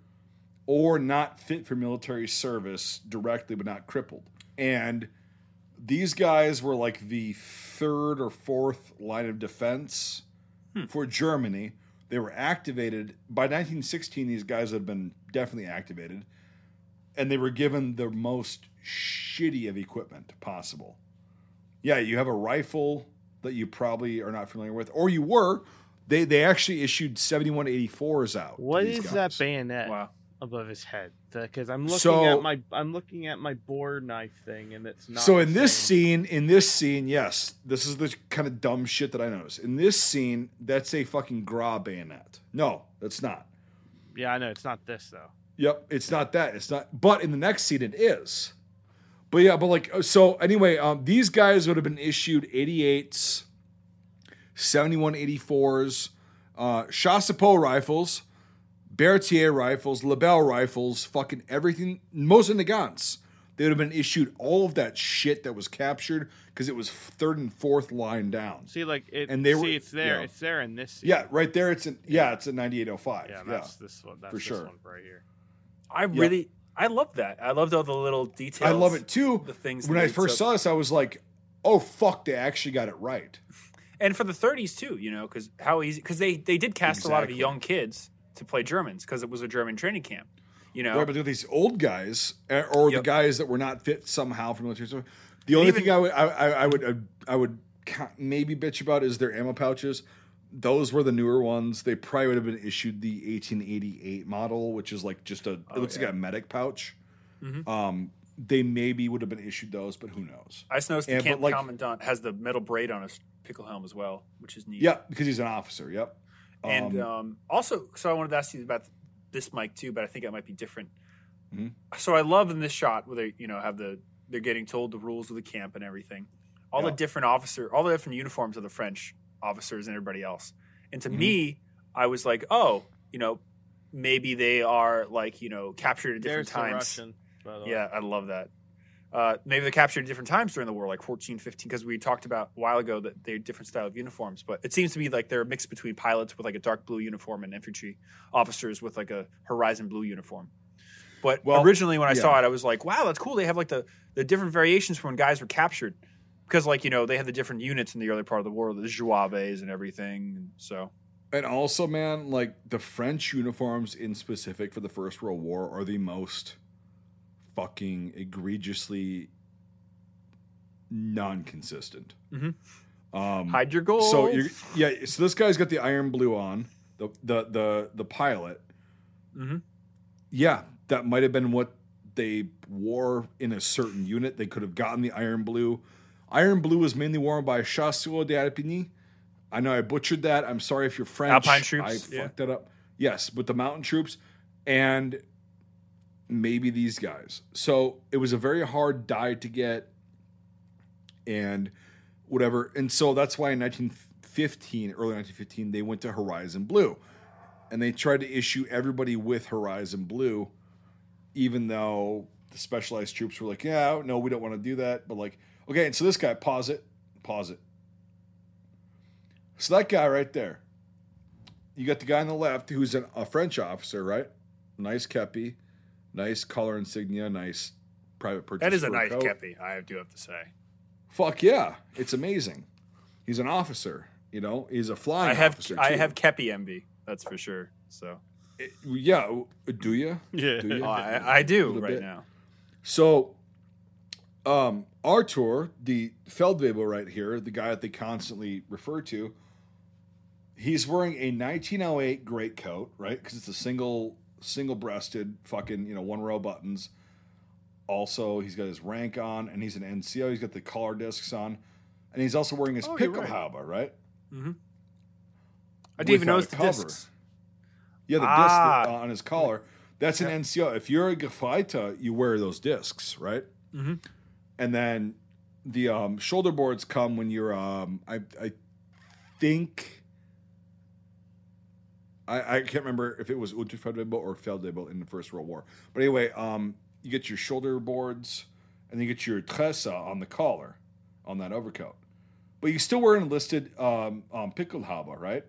or not fit for military service directly but not crippled. And these guys were like the third or fourth line of defense hmm. for Germany. They were activated by 1916 these guys had been definitely activated and they were given the most shitty of equipment possible. Yeah, you have a rifle that you probably are not familiar with, or you were. They they actually issued 7184s out. to what these is guys. that bayonet Wow. above his head because I'm looking So- at my I'm looking at my board knife thing and it's not So in this same. scene, in this scene, yes, this is the kind of dumb shit that I noticed. In this scene, that's a fucking Gras bayonet. No, that's not. yeah I know it's not this though Yep, it's not that. It's not. But in the next scene, it is. But yeah, but like so. Anyway, um, these guys would have been issued 88s, 7184s, uh, Chassepot rifles, Berthier rifles, Lebel rifles, fucking everything. Most of the guns. They would have been issued all of that shit that was captured because it was third and fourth line down. see like it And they see were- it's there yeah. it's there in this scene. Yeah, right there. It's in. Yeah, it's a 9805. yeah Yeah, that's this one that's for this sure. one right here I really I love that. I loved all the little details. I love it too. The things when I first saw this, I was like, "Oh fuck, they actually got it right." and for the 30s too. You know, because how easy because they they did cast a lot of young kids to play Germans because it was a German training camp. You know, Right, but these old guys, uh, or the guys that were not fit somehow for military service. The only even- thing I would, I, I, I would, uh, I would maybe bitch about is their ammo pouches. Those were the newer ones. They probably would have been issued the 1888 model, which is like just a. It Oh, looks yeah. like a medic pouch. Mhm. Um, they maybe would have been issued those, but who knows? I just noticed the camp like- commandant has the metal braid on his pickle helm as well, which is neat. Yeah, because he's an officer. Yep. And Um, um, also, so I wanted to ask you about this mic too, but I think it might be different. Mhm. So I love in this shot where they, you know, have the they're getting told the rules of the camp and everything. All Yeah. the different officer, all the different uniforms of the French officers and everybody else. And to Mhm. me, I was like, oh, you know, maybe they are like, you know, captured at different there's times. Russian by the way. Yeah, I love that. uh, maybe they're captured at different times during the war, like 14, 15, because we talked about a while ago that they're different style of uniforms. But it seems to be like they're a mix between pilots with like a dark blue uniform and infantry officers with like a horizon blue uniform. But Well, originally, when I yeah. saw it, I was like, "Wow, that's cool." They have like the the different variations from when guys were captured, because like you know they had the different units in the early part of the war, the Zouaves and everything. And so And also, man, like the French uniforms in specific for the First World War are the most fucking egregiously non-consistent. Mhm. Um, hide your goals. so you're, yeah, so this guy's got the iron blue on the the the the pilot. Mhm. Yeah, that might have been what they wore in a certain unit. They could have gotten the iron blue. Iron blue was mainly worn by Chasseurs d'Alpini. I know I butchered that. I'm sorry if you're French. Alpine troops, I yeah. fucked that up. Yes, with the mountain troops and maybe these guys. So it was a very hard dye to get and whatever. And so that's why in 1915, early 1915, they went to Horizon Blue. And they tried to issue everybody with Horizon Blue, even though the specialized troops were like, yeah, no, we don't want to do that. But like, okay, and so this guy, pause it, pause it. So that guy right there, you got the guy on the left who's an, a French officer, right? Nice kepi, nice color insignia, nice private purchase. that is a nice coat. kepi, I do have to say. Fuck yeah, it's amazing. He's an officer, you know. He's a flying I have officer. I have kepi envy. That's for sure. So It- yeah. Do you? Yeah. Do you? Oh, I, I do right bit. now. So, um, Artur, the Feldwebel right here, the guy that they constantly refer to, he's wearing a 1908 greatcoat, right? Because it's a single single breasted fucking you know one row buttons. Also, he's got his rank on, and he's an NCO. He's got the collar discs on, and he's also wearing his Oh, you're right. Pickelhaube, right? I didn't even notice the cover. discs. Yeah, the Ah. disc that- on his collar. That's an NCO. If you're a Gefreiter, you wear those discs, right? Mhm. And then the um, shoulder boards come when you're, um, I, I think, I, I can't remember if it was Unterfeldwebel or Feldwebel in the First World War. But anyway, um, you get your shoulder boards and you get your tresse on the collar on that overcoat. But you still wear an enlisted um, um, Pickelhaube, right?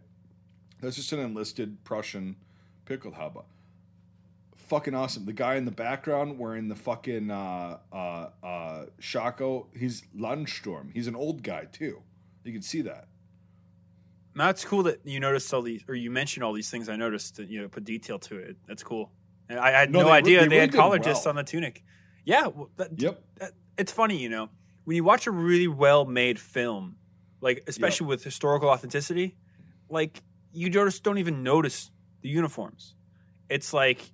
That's just an enlisted Prussian Pickelhaube. Fucking awesome. The guy in the background wearing the fucking uh, uh, uh, Shako, he's Landsturm. He's an old guy too. You can see that. That's cool that you noticed all these, or you mentioned all these things. I noticed that you know put detail to it. That's cool. And I, I had No, no, they idea they they, really had collar well. on the tunic. Yeah, well, that, Yep. that- it's funny, you know, when you watch a really well made film, like especially with historical authenticity, like you just don't even notice the uniforms. It's like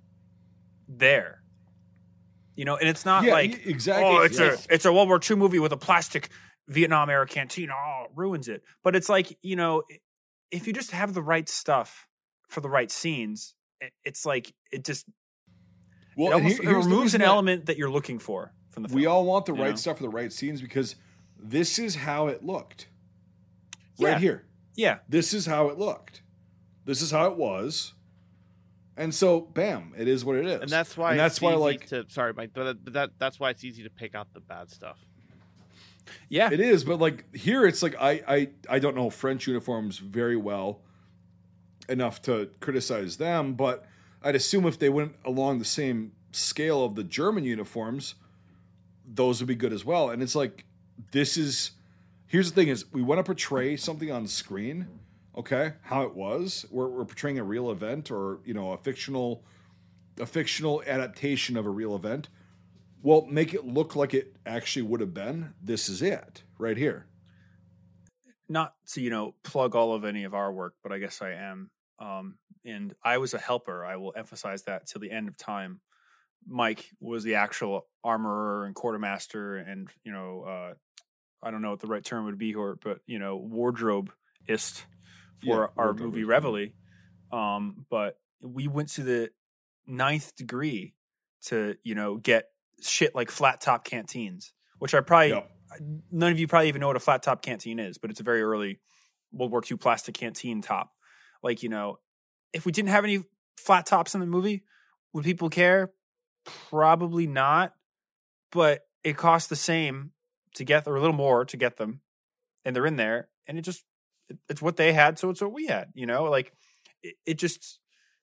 there, you know, and it's not yeah, like exactly. oh, it's yes. a it's a World War II movie with a plastic Vietnam era canteen. Oh, it ruins it. But it's like you know, if you just have the right stuff for the right scenes, it's like it just well, it, almost, here- it removes an that- element that you're looking for from the film. We all want the right know? stuff for the right scenes because this is how it looked. Yeah. Right here. yeah, This is how it looked. This is how it was. And so, bam, it is what it is. and that's why And that's it's why, easy like, to sorry mike but that, but that that's why it's easy to pick out the bad stuff yeah. It is, but like here, it's like I I I don't know French uniforms very well enough to criticize them, but I'd assume if they went along the same scale of the German uniforms, those would be good as well. And it's like this is here's the thing: is we want to portray something on screen, okay, how it was. We're, we're portraying a real event or you know a fictional a fictional adaptation of a real event. Well, make it look like it actually would have been. This is it right here. Not to you know plug all of any of our work, but I guess I am. Um, and I was a helper. I will emphasize that till the end of time. Mike was the actual armorer and quartermaster, and you know, uh, I don't know what the right term would be here, but you know, wardrobeist for Yeah, our movie Reveille. Um, but we went to the ninth degree to you know get shit like flat top canteens, which I probably Yep. none of you probably even know what a flat top canteen is, but it's a very early World War II plastic canteen top. Like, you know, if we didn't have any flat tops in the movie, would people care? Probably not. But it costs the same to get or a little more to get them and they're in there and it just it's what they had so it's what we had you know like it, it just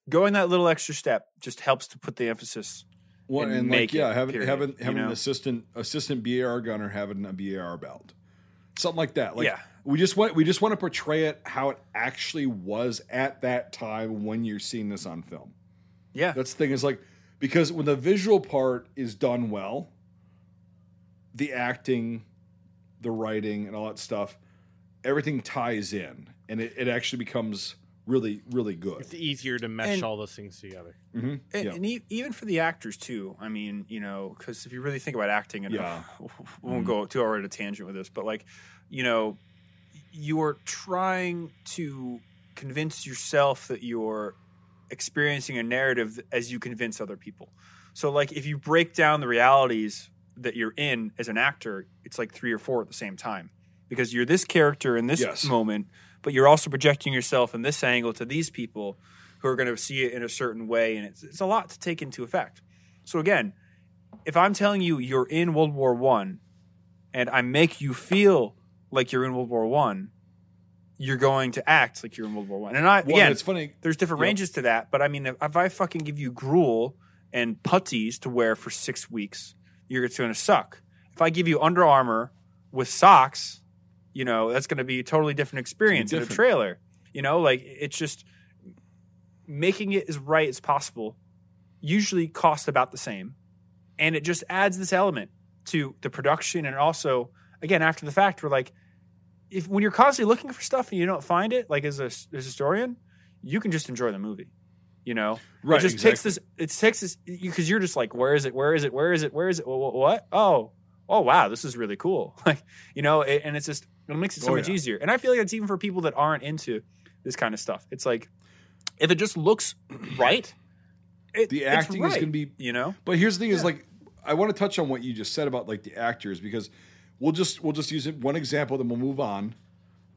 going that little extra step just helps to put the emphasis Well, and and, like make yeah, it, having period, having having an assistant assistant BAR gunner having a BAR belt, something like that. Like Yeah. we just want we just want to portray it how it actually was at that time when you're seeing this on film. yeah That's the thing is like because when the visual part is done well, the acting, the writing, and all that stuff, everything ties in, and it, it actually becomes really really good. It's easier to mesh And- all those things together. hmm and, yeah. and e- even for the actors too i mean you know because if you really think about acting and Yeah. we won't go too hard at a tangent with this but like you know you're trying to convince yourself that you're experiencing a narrative as you convince other people so like if you break down the realities that you're in as an actor it's like three or four at the same time because you're this character in this Yes. moment but you're also projecting yourself in this angle to these people who are going to see it in a certain way and it's, it's a lot to take into effect so again if i'm telling you you're in world war one and i make you feel like you're in world war one you're going to act like you're in world war one and i Well, again it's funny. there's different Yep. ranges to that but i mean if, if i fucking give you gruel and puttees to wear for six weeks you're going to suck if i give you Under Armour with socks you know that's going to be a totally different experience in a trailer. You know like it's just making it as right as possible usually costs about the same. And it just adds this element to the production and also again after the fact we're like if when you're constantly looking for stuff and you don't find it like as a, as a historian you can just enjoy the movie you know? Right, it just exactly. takes this it takes this because you're just like where is it? Where is it? Where is it? Where is it? Wha- wha- what? Oh oh wow this is really cool. Like you know it, and it's just it makes it so Oh, much yeah. easier and i feel like it's even for people that aren't into this kind of stuff it's like if it just looks right it, The it's acting is going to be you know But here's the thing: is like I want to touch on what you just said about like the actors because we'll just we'll just use it one example, then we'll move on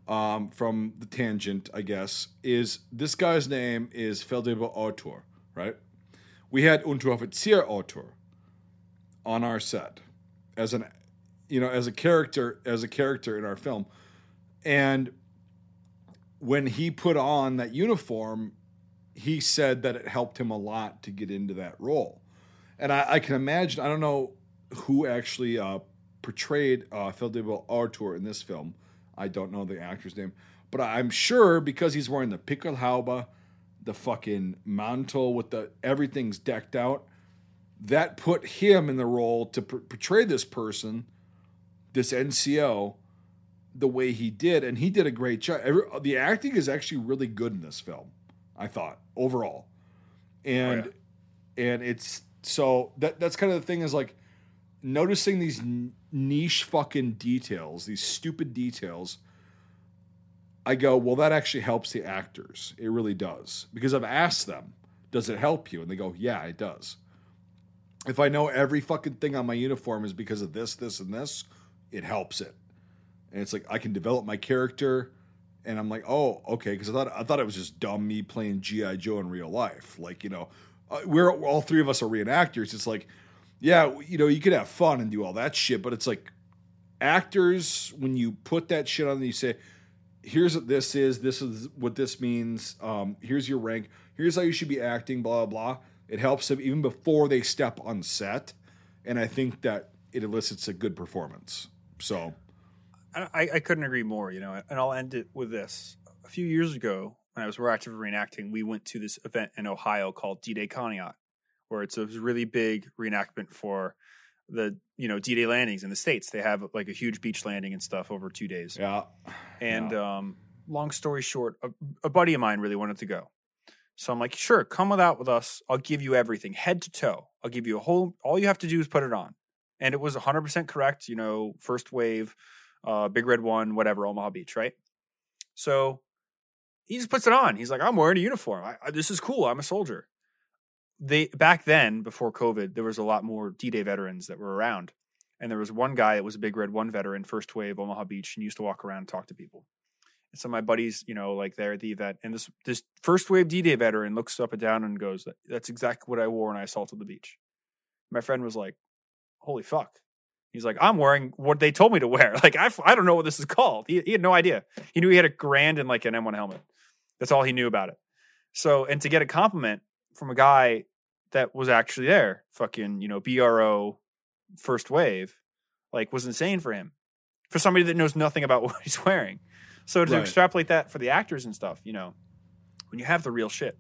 um, from the tangent. I guess is this guy's name is Feldwebel Autor, right? We had Unteroffizier Autor on our set as an you know as a character as a character in our film, and when he put on that uniform, he said that it helped him a lot to get into that role. And I, I can imagine, I don't know who actually uh, portrayed uh, Feldwebel Artur in this film. I don't know the actor's name, but I'm sure because he's wearing the Pickelhaube, the fucking mantle with the everything's decked out, that put him in the role to por- portray this person, this NCO, the way he did, and he did a great job. Every, the acting is actually really good in this film, I thought overall, and oh, and it's so that that's kind of the thing is like noticing these niche fucking details, these stupid details. I go, well, that actually helps the actors. It really does because I've asked them, does it help you? And they go, yeah, it does. If I know every fucking thing on my uniform is because of this, this, and this, it helps it. And it's like I can develop my character, and I'm like, oh, okay, because I thought I thought it was just dumb me playing GI Joe in real life. Like you know, uh, we're all three of us are reenactors. It's like, yeah, you know, you could have fun and do all that shit, but it's like actors when you put that shit on, and you say, here's what this is, this is what this means. Um, here's your rank. Here's how you should be acting. Blah. blah. It helps them even before they step on set, and I think that it elicits a good performance. So. I, I couldn't agree more, you know, and I'll end it with this. A few years ago, when I was more active in reenacting, we went to this event in Ohio called D-Day Conneaut, where it's a really big reenactment for the, you know, D-Day landings in the States. They have like a huge beach landing and stuff over two days. Yeah. And um, long story short, a, a buddy of mine really wanted to go. So I'm like, sure, come without with us. I'll give you everything, head to toe. I'll give you a whole, all you have to do is put it on. And it was 100% correct, you know, first wave, uh, Big Red One, whatever, Omaha Beach, right? So he just puts it on. He's like, I'm wearing a uniform. I, I, this is cool. I'm a soldier. They back then, before COVID, there was a lot more D-Day veterans that were around, and there was one guy that was a Big Red One veteran, first wave Omaha Beach, and used to walk around and talk to people. And so my buddies, you know, like they're at the event, and this this first wave D-Day veteran looks up and down and goes, "That's exactly what I wore when I assaulted the beach." My friend was like, "Holy fuck!" He's like, I'm wearing what they told me to wear. Like, I, I don't know what this is called. He, he had no idea. He knew he had a Garand and like an M1 helmet. That's all he knew about it. So, and to get a compliment from a guy that was actually there, fucking, you know, BRO first wave, like was insane for him. For somebody that knows nothing about what he's wearing. So to Right. extrapolate that for the actors and stuff, you know, when you have the real shit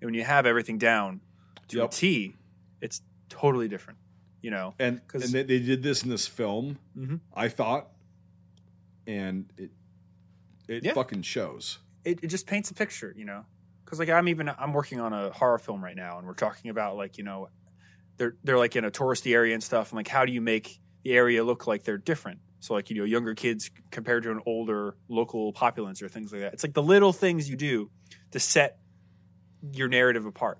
and when you have everything down to Yep. a T, it's totally different, you know. and 'Cause- and they, they did this in this film. Mhm. I thought, and it it Yeah. fucking shows. it, it just paints a picture, you know. Because like I'm even I'm working on a horror film right now, and we're talking about like you know, they're they're like in a touristy area and stuff. And like, how do you make the area look like they're different? So like you know, younger kids compared to an older local populace or things like that. It's like the little things you do to set your narrative apart,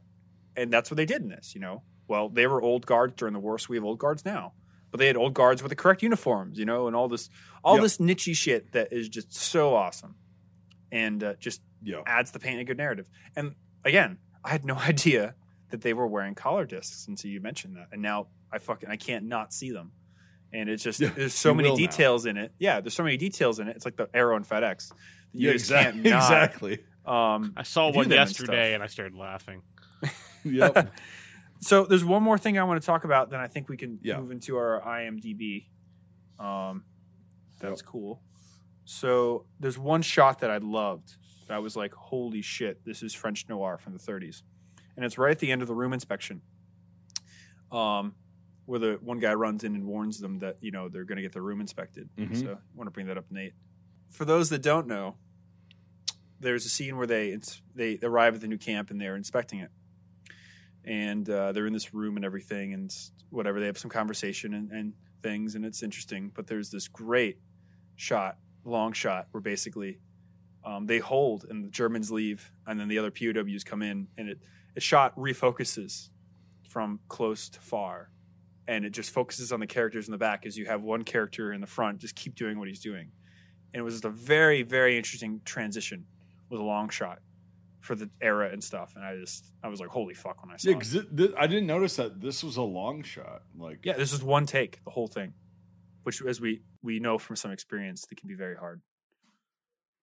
and that's what they did in this. You know, well they were old guards during the war, so we have old guards now. But they had old guards with the correct uniforms, you know, and all this all Yep. this nichey shit that is just so awesome, and uh, just Yeah, adds the paint a good narrative. And again, I had no idea that they were wearing collar discs until you mentioned that, and now I fucking I can't not see them. And it's just Yeah, there's so many will now. details in it. Yeah, there's so many details in it. It's like the arrow in FedEx. You yeah, just exactly, can't not. exactly. Um, I saw one them and yesterday and I started laughing. Yep. So there's one more thing I want to talk about. Then I think we can Yeah. move into our IMDb. Um, that's Yep. cool. So there's one shot that I loved. That I was like, holy shit, this is French noir from the 30s, and it's right at the end of the room inspection. Um, where the one guy runs in and warns them that you know they're going to get their room inspected. Mhm. So I want to bring that up, Nate. For those that don't know, there's a scene where they they arrive at the new camp and they're inspecting it, and uh, they're in this room and everything and whatever. They have some conversation and, and things, and it's interesting. But there's this great shot, long shot, where basically um, they hold and the Germans leave, and then the other POWs come in, and it it shot refocuses from close to far, and it just focuses on the characters in the back as you have one character in the front just keep doing what he's doing, and it was just a very very interesting transition with a long shot for the era and stuff, and I just I was like holy fuck when I saw Yeah, it. 'cause it- th- I didn't notice that this was a long shot. Like, Yeah, this is one take, the whole thing, which, as we we know from some experience, that can be very hard.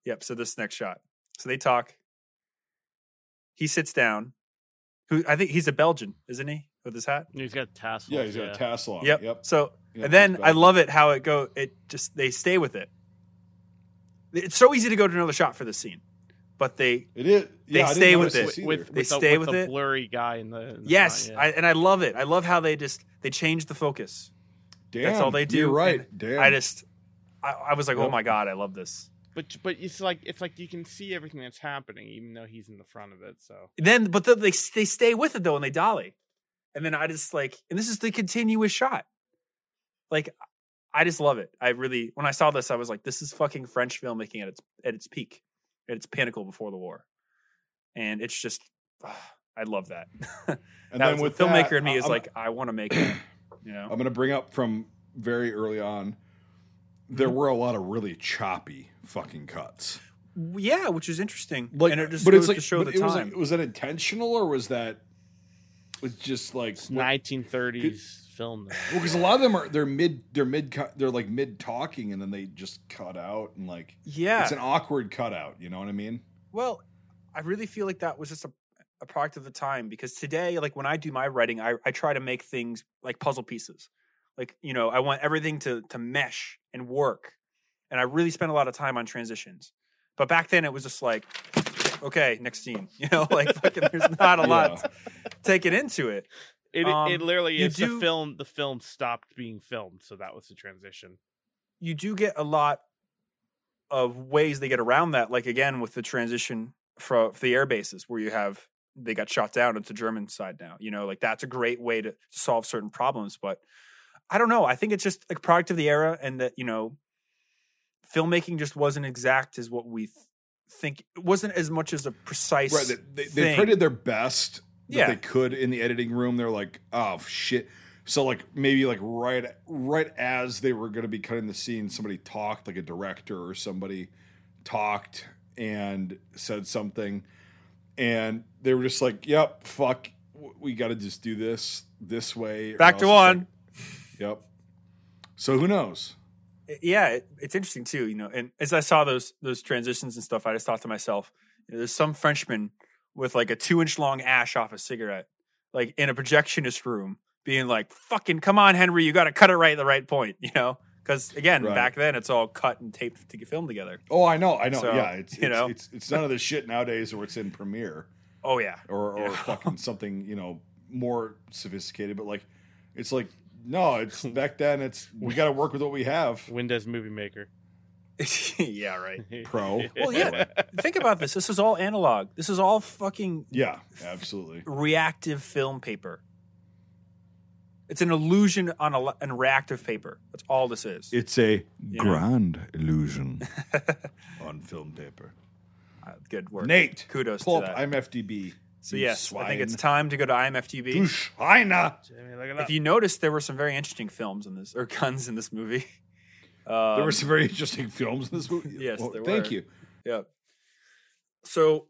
Yep. So this next shot. So they talk. He sits down. Who I think he's a Belgian, isn't he, with his hat? He's got tassels. yeah, he's got a tassel on. Yep. Yep. So Yep, and then I love it how it go. It just they stay with it. It's so easy to go to another shot for this scene, but they It is. They Yeah, I stay with this it. with, They with stay the, with with the it. blurry guy in the, in the yes, front, I, and I love it. I love how they just they change the focus. Damn, That's all they do. You're right. and Damn. I just I, I was like, oh my god, I love this. but but it's like it's like you can see everything that's happening even though he's in the front of it. So then but then they they stay with it though and they dolly and then i just like and this is the continuous shot like i just love it i really when i saw this i was like this is fucking french filmmaking at its at its peak at its pinnacle before the war and it's just ah, i love that and that then with the filmmaker that, in me is I'm- like i want to make it you know I'm going to bring up from very early on. There Mm-hmm. were a lot of really choppy fucking cuts. yeah which is interesting Like, and it just but goes it's like, to show the it was time like, was that intentional or was that was just like it's 1930s film. though. Well, because a lot of them are they're mid they're mid cut they're like mid talking and then they just cut out and like yeah it's an awkward cutout. You know what I mean? Well, I really feel like that was just a, a product of the time because today, like when I do my writing, I, I try to make things like puzzle pieces. Like, you know, I want everything to to mesh and work. And I really spend a lot of time on transitions. But back then it was just like, okay, next scene. You know, like fucking there's not a lot taken into it. It Um, it literally you is do- the film. The film stopped being filmed, so that was the transition. You do get a lot of ways they get around that, like again with the transition from for the air bases where you have they got shot down at the German side now. You know, like that's a great way to solve certain problems. But I don't know. I think it's just like product of the era, and that you know, filmmaking just wasn't exact as what we th- think. It wasn't as much as a precise. Right. They, they, they thing. tried their best that Yeah. they could in the editing room. They're like, oh shit. So like maybe like right right as they were going to be cutting the scene, somebody talked, like a director or somebody talked and said something, and they were just like, "Yep, fuck, we got to just do this this way." Back to one. like- yep. So who knows? yeah, it, it's interesting too. You know, and as I saw those those transitions and stuff, I just thought to myself, you know, there's some Frenchman with like a two inch long ash off a cigarette, like in a projectionist room, being like, "Fucking come on, Henry, you got to cut it right at the right point," you know. Because again, Right. back then it's all cut and taped to get filmed together. Oh, I know, I know. So, yeah, it's you it's, know. it's it's none of this shit nowadays where it's in Premiere Oh yeah, or or Yeah. fucking something you know more sophisticated. But like, it's like no, it's back then. It's we got to work with what we have. Windows Movie Maker. yeah, right. Pro. Well, yeah. Think about this. This is all analog. This is all fucking Yeah, absolutely. reactive film paper. It's an illusion on a, on reactive paper. That's all this is. It's a know. grand illusion on film paper. Uh, Good work. Nate, Kudos pull to up that. IMFDB. So you yes, I think it's time to go to IMFDB. To China. Jimmy, look it If you notice, there were some very interesting films in this or guns in this movie. Um, There were some very interesting films in this movie. Yes, Well, there thank were. you. Yeah. So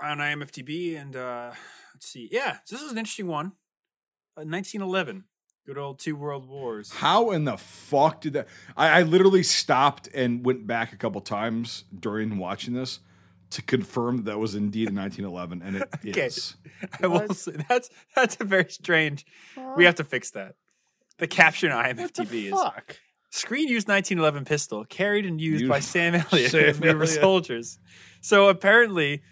on IMFDB and uh, let's see. Yeah, so this is an interesting one. Uh, 1911. Good old two world wars. How in the fuck did that? I, I literally stopped and went back a couple times during watching this to confirm that, that was indeed in 1911, and it is. Okay. I will say that's that's a very strange. We have to fix that. The caption on What the IMFDB is fuck? Screen used 1911 pistol, carried and used by Sam Elliott Sam as we were Elliott. soldiers. So apparently,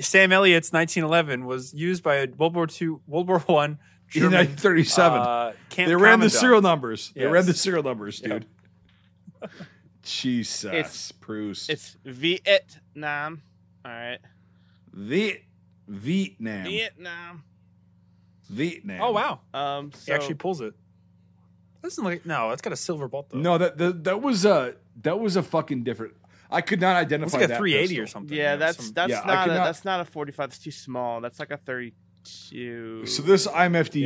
Sam Elliott's 1911 was used by a World War II, World War One In 1937, uh, camp they ran the serial numbers. They ran the serial numbers, Yeah. dude. Jesus, It's- Proust. It's Vietnam. All right. Viet, Vietnam. Vietnam. Vietnam. Oh wow, Um. he actually pulls it. Doesn't look no, it's got a silver bolt though. No, that that, that was a that was a fucking different. I could not it's identify like a that 380 or something. yeah, you know, that's some- that's Yeah, not, a, not- that's not a 45. It's too small. That's like a 32. So this IMFDB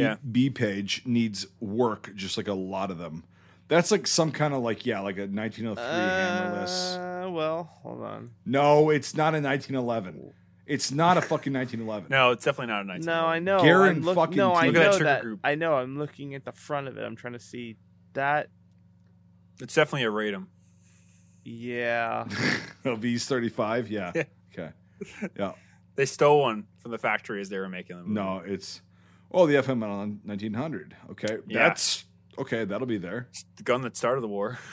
Yeah. page needs work, just like a lot of them. That's like some kind of like yeah, like a 1903 hammerless. Uh, well, hold on. No, it's not a 1911. It's not a fucking 1911. no, it's definitely not a 19. No, I know. Garen I'm look- fucking no, I T. Look at that know that. group. I know. I'm looking at the front of it. I'm trying to see that. It's definitely a Radom. Yeah. Oh, Vis 35. Yeah. Yeah. Okay. Yeah. They stole one from the factory as they were making them. No, it's oh the FN on 1900. Okay, Yeah. that's okay. That'll be there. the gun that started the war.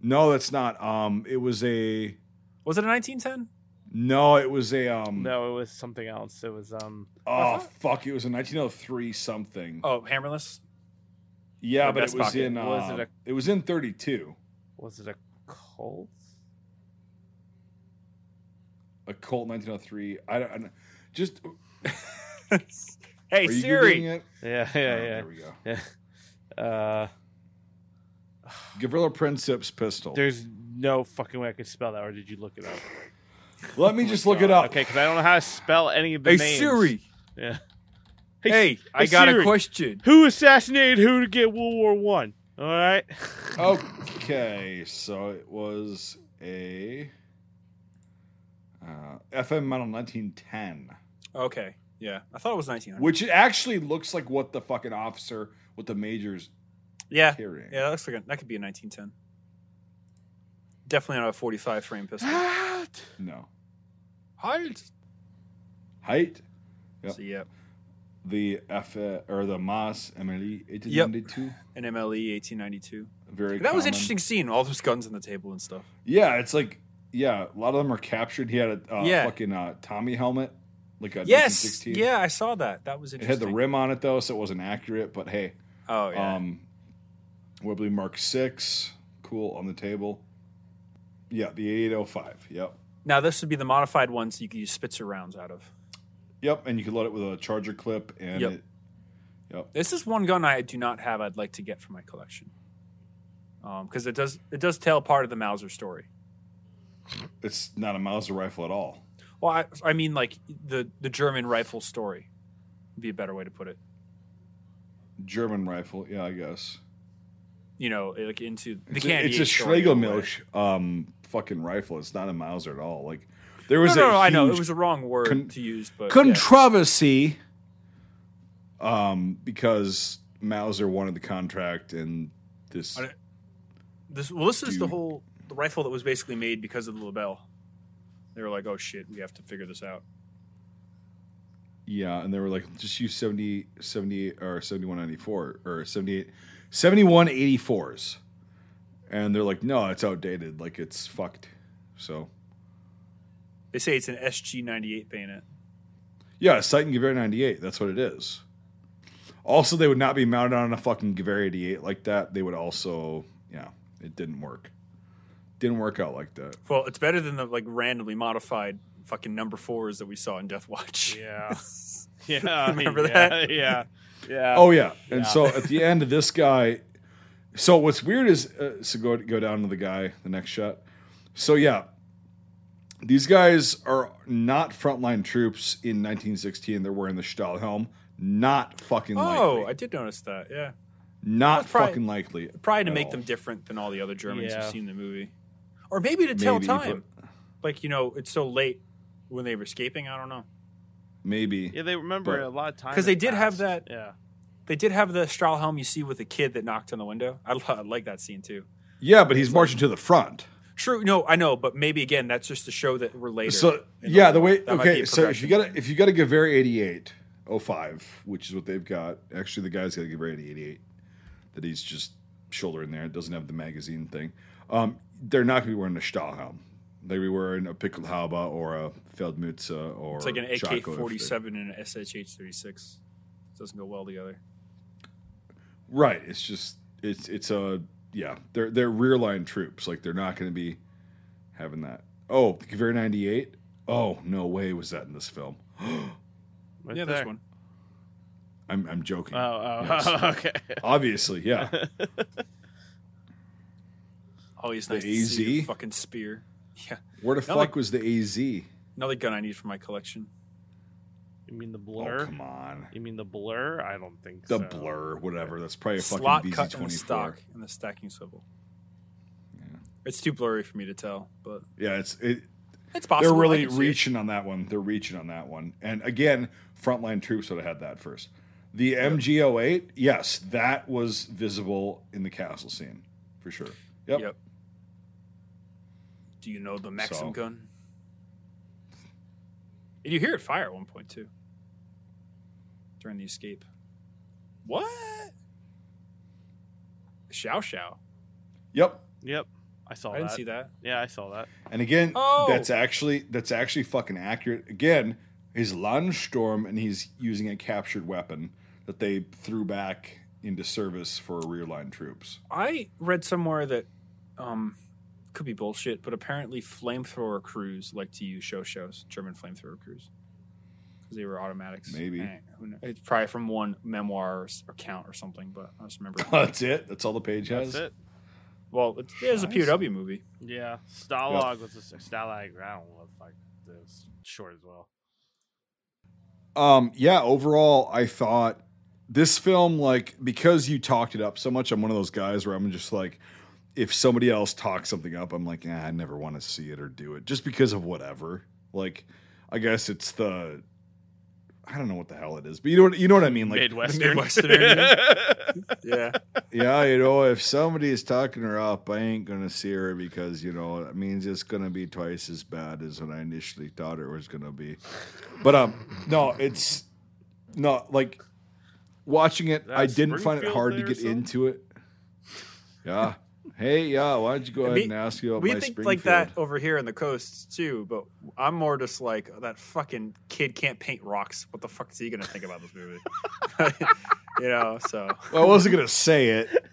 No, that's not. Um, it was a Was it a 1910? No, it was a um. no, it was something else. It was um. Oh fuck! It was a 1903 something. Oh, hammerless. yeah, or but it Best was Pocket. in. Uh, Was it it, a- was in 32. Was it a Colt? A Colt 1903. I don't. I don't just hey are you Siri. Googling it? Yeah, Oh, yeah, There we go. yeah. yeah. Uh, Gavrilo Princip's pistol. there's no fucking way I could spell that. Or did you look it up? Let me just look it up. Okay, because I don't know how to spell any of the Hey names. Siri. Yeah. Hey, I hey, got Siri. a question. Who assassinated who to get World War One? All right. Okay, so it was a uh, FN model 1910, Okay. Yeah, I thought it was 1900. which actually looks like what the fucking officer with the majors yeah, carrying. yeah, that looks like a, that could be a 1910. Definitely not a 45 frame pistol. No Halt. height. Yep. So yeah, The F uh, or the Mas MLE 1892. an MLE 1892. Very. That was common. interesting scene. All those guns on the table and stuff. Yeah, it's like yeah, a lot of them are captured. He had a uh, Yeah. fucking uh, Tommy helmet, like a Yes. Yeah, I saw that. That was It interesting. had the rim on it though, so it wasn't accurate. But hey, Oh yeah. Um, Webley Mark Six, cool on the table. Yeah, the 8805. Yep, now this would be the modified ones you could use Spitzer rounds out of. yep, and you could load it with a charger clip, and Yep. it, yep, This is one gun I do not have. I'd like to get for my collection um, because it does it does tell part of the Mauser story. it's not a Mauser rifle at all. Well, I, I mean like the the German rifle story would be a better way to put it. German rifle, yeah, I guess. You know, like into the It's a, Candy it's a Age story a. Schlegelmilch um fucking rifle. It's not a Mauser at all. Like there was No, no, a no, I know it was a wrong word con- to use, but yeah. controversy um because Mauser wanted the contract and this. This well, this is the whole the rifle that was basically made because of the Lebel. They were like, "Oh shit, we have to figure this out." Yeah, and they were like, just use 70, 78 or 7194 or 78, 7184s. And they're like, no, it's outdated. Like, it's fucked. So, They say it's an SG ninety eight bayonet. yeah, Seitengewehr 98. That's what it is. Also, they would not be mounted on a fucking Gewehr 88 like that. They would also, yeah, it didn't work. Didn't work out like that. Well, it's better than the like randomly modified fucking number fours that we saw in Death Watch. Yeah. Yeah. I mean, Remember yeah, that? Yeah. Yeah. Oh yeah, and Yeah. so at the end of this guy, so what's weird is uh, so go go down to the guy, the next shot. So yeah, these guys are not frontline troops in 1916. They're wearing the Stahlhelm. Not fucking likely. Oh, likely. I did notice that. Yeah, not that's probably- fucking likely. probably to make all. them different than all the other Germans Yeah. you've seen in the movie, or maybe to tell Maybe, time. Like you know, it's so late when they were escaping. I don't know. Maybe. Yeah, they remember But- a lot of time 'Cause because they did have that- Yeah. They did have the Stahlhelm you see with the kid that knocked on the window. I, I like that scene too. Yeah, but he's marching to the front. True, no, I know, but maybe again that's just to show that we're later. So yeah, the war. way That might be okay. So if you got to if you got to a Gewehr 88 05, which is what they've got. Actually, the guy's got a Gewehr 88 that he's just shouldering there. It doesn't have the magazine thing. Um, they're not going to be wearing a Stahlhelm. They'll be wearing a Pickelhaube or a Feldmütze or It's like an shako AK forty seven and an SHH thirty six. Doesn't go well together. Right. It's just it's it's a yeah. They're they're rear line troops. Like they're not going to be having that. Oh, the Gewehr 98. Oh no way was that in this film. Right yeah, there. this one. I'm I'm joking. Oh, oh, Yes. okay. Obviously, yeah. Always The nice to see a AZ? fucking spear. Yeah, Where the No, fuck like- was the AZ? another gun I need for my collection. You mean the Oh blur? come on, you mean the blur? I don't think so. the so. blur, whatever. That's probably a Slot fucking cut in the VZ24. stock and the stacking swivel. Yeah. It's too blurry for me to tell, but Yeah, it's it, it's possible. they're I really can see it. reaching on that one. They're reaching on that one. And again, frontline troops would have had that first. The MG08, yes, that was visible in the castle scene for sure. Yep. Yep. Do you know the Maxim So- gun? And you hear it fire at one point too. During the escape. What? Chauchat. Yep. Yep. I saw I didn't that. see that. Yeah, I saw that. And again, Oh! that's actually that's actually fucking accurate. Again, his Landsturm, and he's using a captured weapon that they threw back into service for rear line troops. I read somewhere that um could be bullshit, but apparently flamethrower crews like to use Chauchats, German flamethrower crews. Because they were automatics. Maybe. Eh, It's probably from one memoir or, s- or something, but I just remember. That's it. That's all the page has. That's it. well, it's, it was a Nice. POW movie. Yeah. Stalag was a Stalag. I don't know what the fuck. It was short as well. Um, yeah, overall, I thought this film, like, because you talked it up so much, I'm one of those guys where I'm just like, if somebody else talks something up, I'm like, ah, I never want to see it or do it just because of whatever. Like, I guess it's the, I don't know what the hell it is, but you know what you know what I mean. Like, Midwestern. Midwestern. Yeah. yeah, you know, if somebody is talking her up, I ain't gonna see her because you know it means it's gonna be twice as bad as what I initially thought it was gonna be. But um, no, it's no like watching it. I didn't find it hard to get into it. Yeah. Hey, yeah. Why don't you go ahead We- and ask you about we my think Springfield? like that over here in the coasts too, but I'm more just like that fucking kid can't paint rocks. What the fuck is he gonna think about this movie? you know, so Well, I wasn't gonna say it,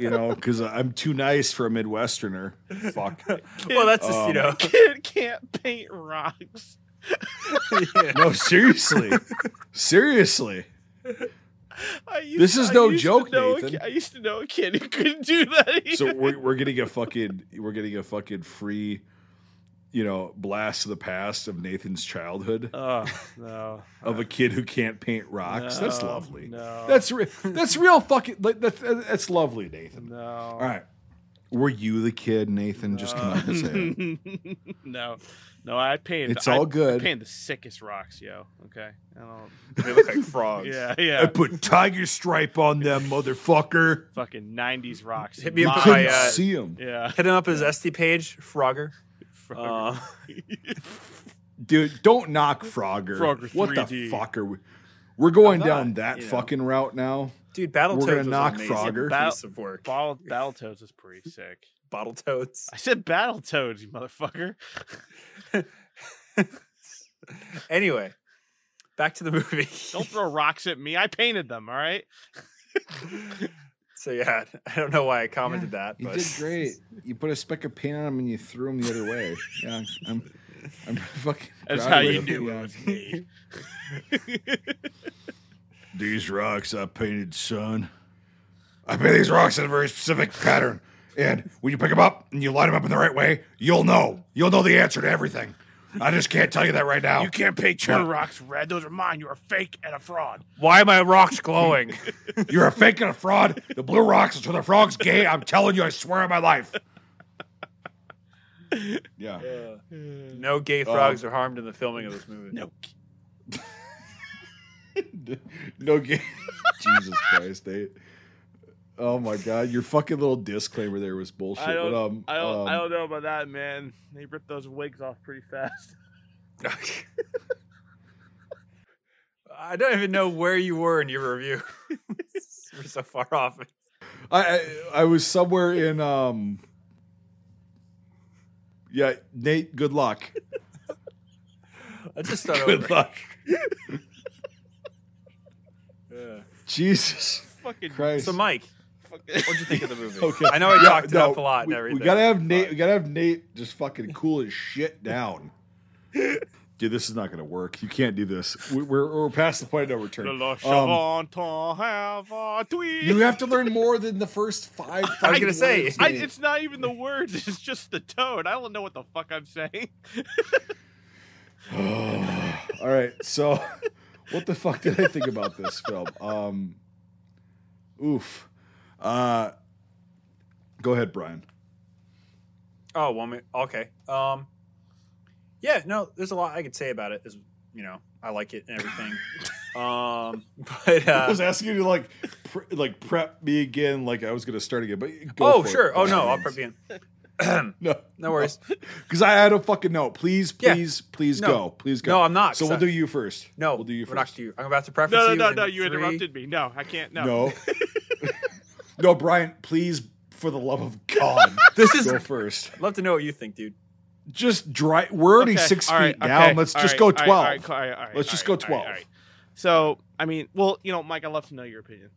you know, because I'm too nice for a Midwesterner. Fuck. well, that's just you Um, know, Kid can't paint rocks. yeah. No, seriously, seriously. I used, This is I no used joke, know Nathan. ki- I used to know a kid who couldn't do that. So we're we're getting a fucking we're getting a fucking free, you know, blast of the past of Nathan's childhood Oh no! of a kid who can't paint rocks. That's lovely. No, That's re- that's real fucking like, that's that's lovely, Nathan. no. All right. Were you the kid, Nathan? Just come out and say it. no, no, I painted. It's all I, good. I painted the sickest rocks, yo. Okay, I don't. They look like frogs. Yeah, yeah. I put tiger stripe on them, motherfucker. Fucking '90s rocks. Hit me up Mine. with my, uh, see him, yeah. Hit him up his SD page, Frogger. Frogger. Uh, dude. Don't knock Frogger. Frogger what the fuck are we? We're going I'm down that you know. fucking route now. dude, Battletoads We're gonna knock an amazing piece of work. Battletoads is pretty sick. Bottle toads. I said battle toads, you motherfucker. anyway, back to the movie. Don't throw rocks at me. I painted them. All right. so yeah, I don't know why I commented that, You but did great. You put a speck of paint on them and you threw them the other way. Yeah, I'm, I'm fucking. That's how you knew it was me. These rocks I painted, son. I paint these rocks in a very specific pattern. And when you pick them up and you line them up in the right way, you'll know. You'll know the answer to everything. I just can't tell you that right now. You can't paint your rocks red. Those are mine. You're a fake and a fraud. why are my rocks glowing? You're a fake and a fraud. The blue rocks is for the frogs gay. I'm telling you, I swear on my life. Yeah. no gay um, frogs are harmed in the filming of this movie. No. no game. Jesus Christ, Nate. Oh my God, your fucking little disclaimer there was bullshit. I don't. but, um, I don't. I um, don't know about that, man. They ripped those wigs off pretty fast. I don't even know where you were in your review. We're so far off. I, I I was somewhere in um. Yeah, Nate. Good luck. I just start Good over. luck. Yeah. Jesus Fucking. Christ. So, Mike, fucking what'd you think of the movie? Okay. I know I Yeah, talked it no, up a lot we, and everything. We gotta have Nate. We gotta have Nate just fucking cool his shit down. Dude, this is not gonna work. You can't do this. We- We're we're past the point of no return. Um, have a tweet. you have to learn more than the first five. I was gonna say, I, it's not even the words. It's just the tone. I don't know what the fuck I'm saying. All right, so what the fuck did I think about this film? Um, oof. Uh, go ahead, Brian. Oh, one minute. Okay. Um, yeah, no, there's a lot I could say about it. Is you know, I like it and everything. um, but I was uh, asking you to like, pre- like prep me again, like I was gonna start again. But go oh for it. sure. Oh no, I'll prep you in. No, No worries. because I had a fucking note. Please, Yeah. please, please No. go. Please go. No, I'm not, So we'll I- do you first. No, we'll do you we're not first. to you. I'm about to preface No, no, you. no, in no. You three- interrupted me. No, I can't. No. No, no, Brian. Please, for the love of God, This is. go first. I'd love to know what you think, dude. Just dry. We're already Okay, six all feet right, down. okay, Let's all just right, go all right, twelve. all right, all right, all right, Let's just all go right, all right, 12. all right. So, I mean, well, you know, Mike, I'd love to know your opinion.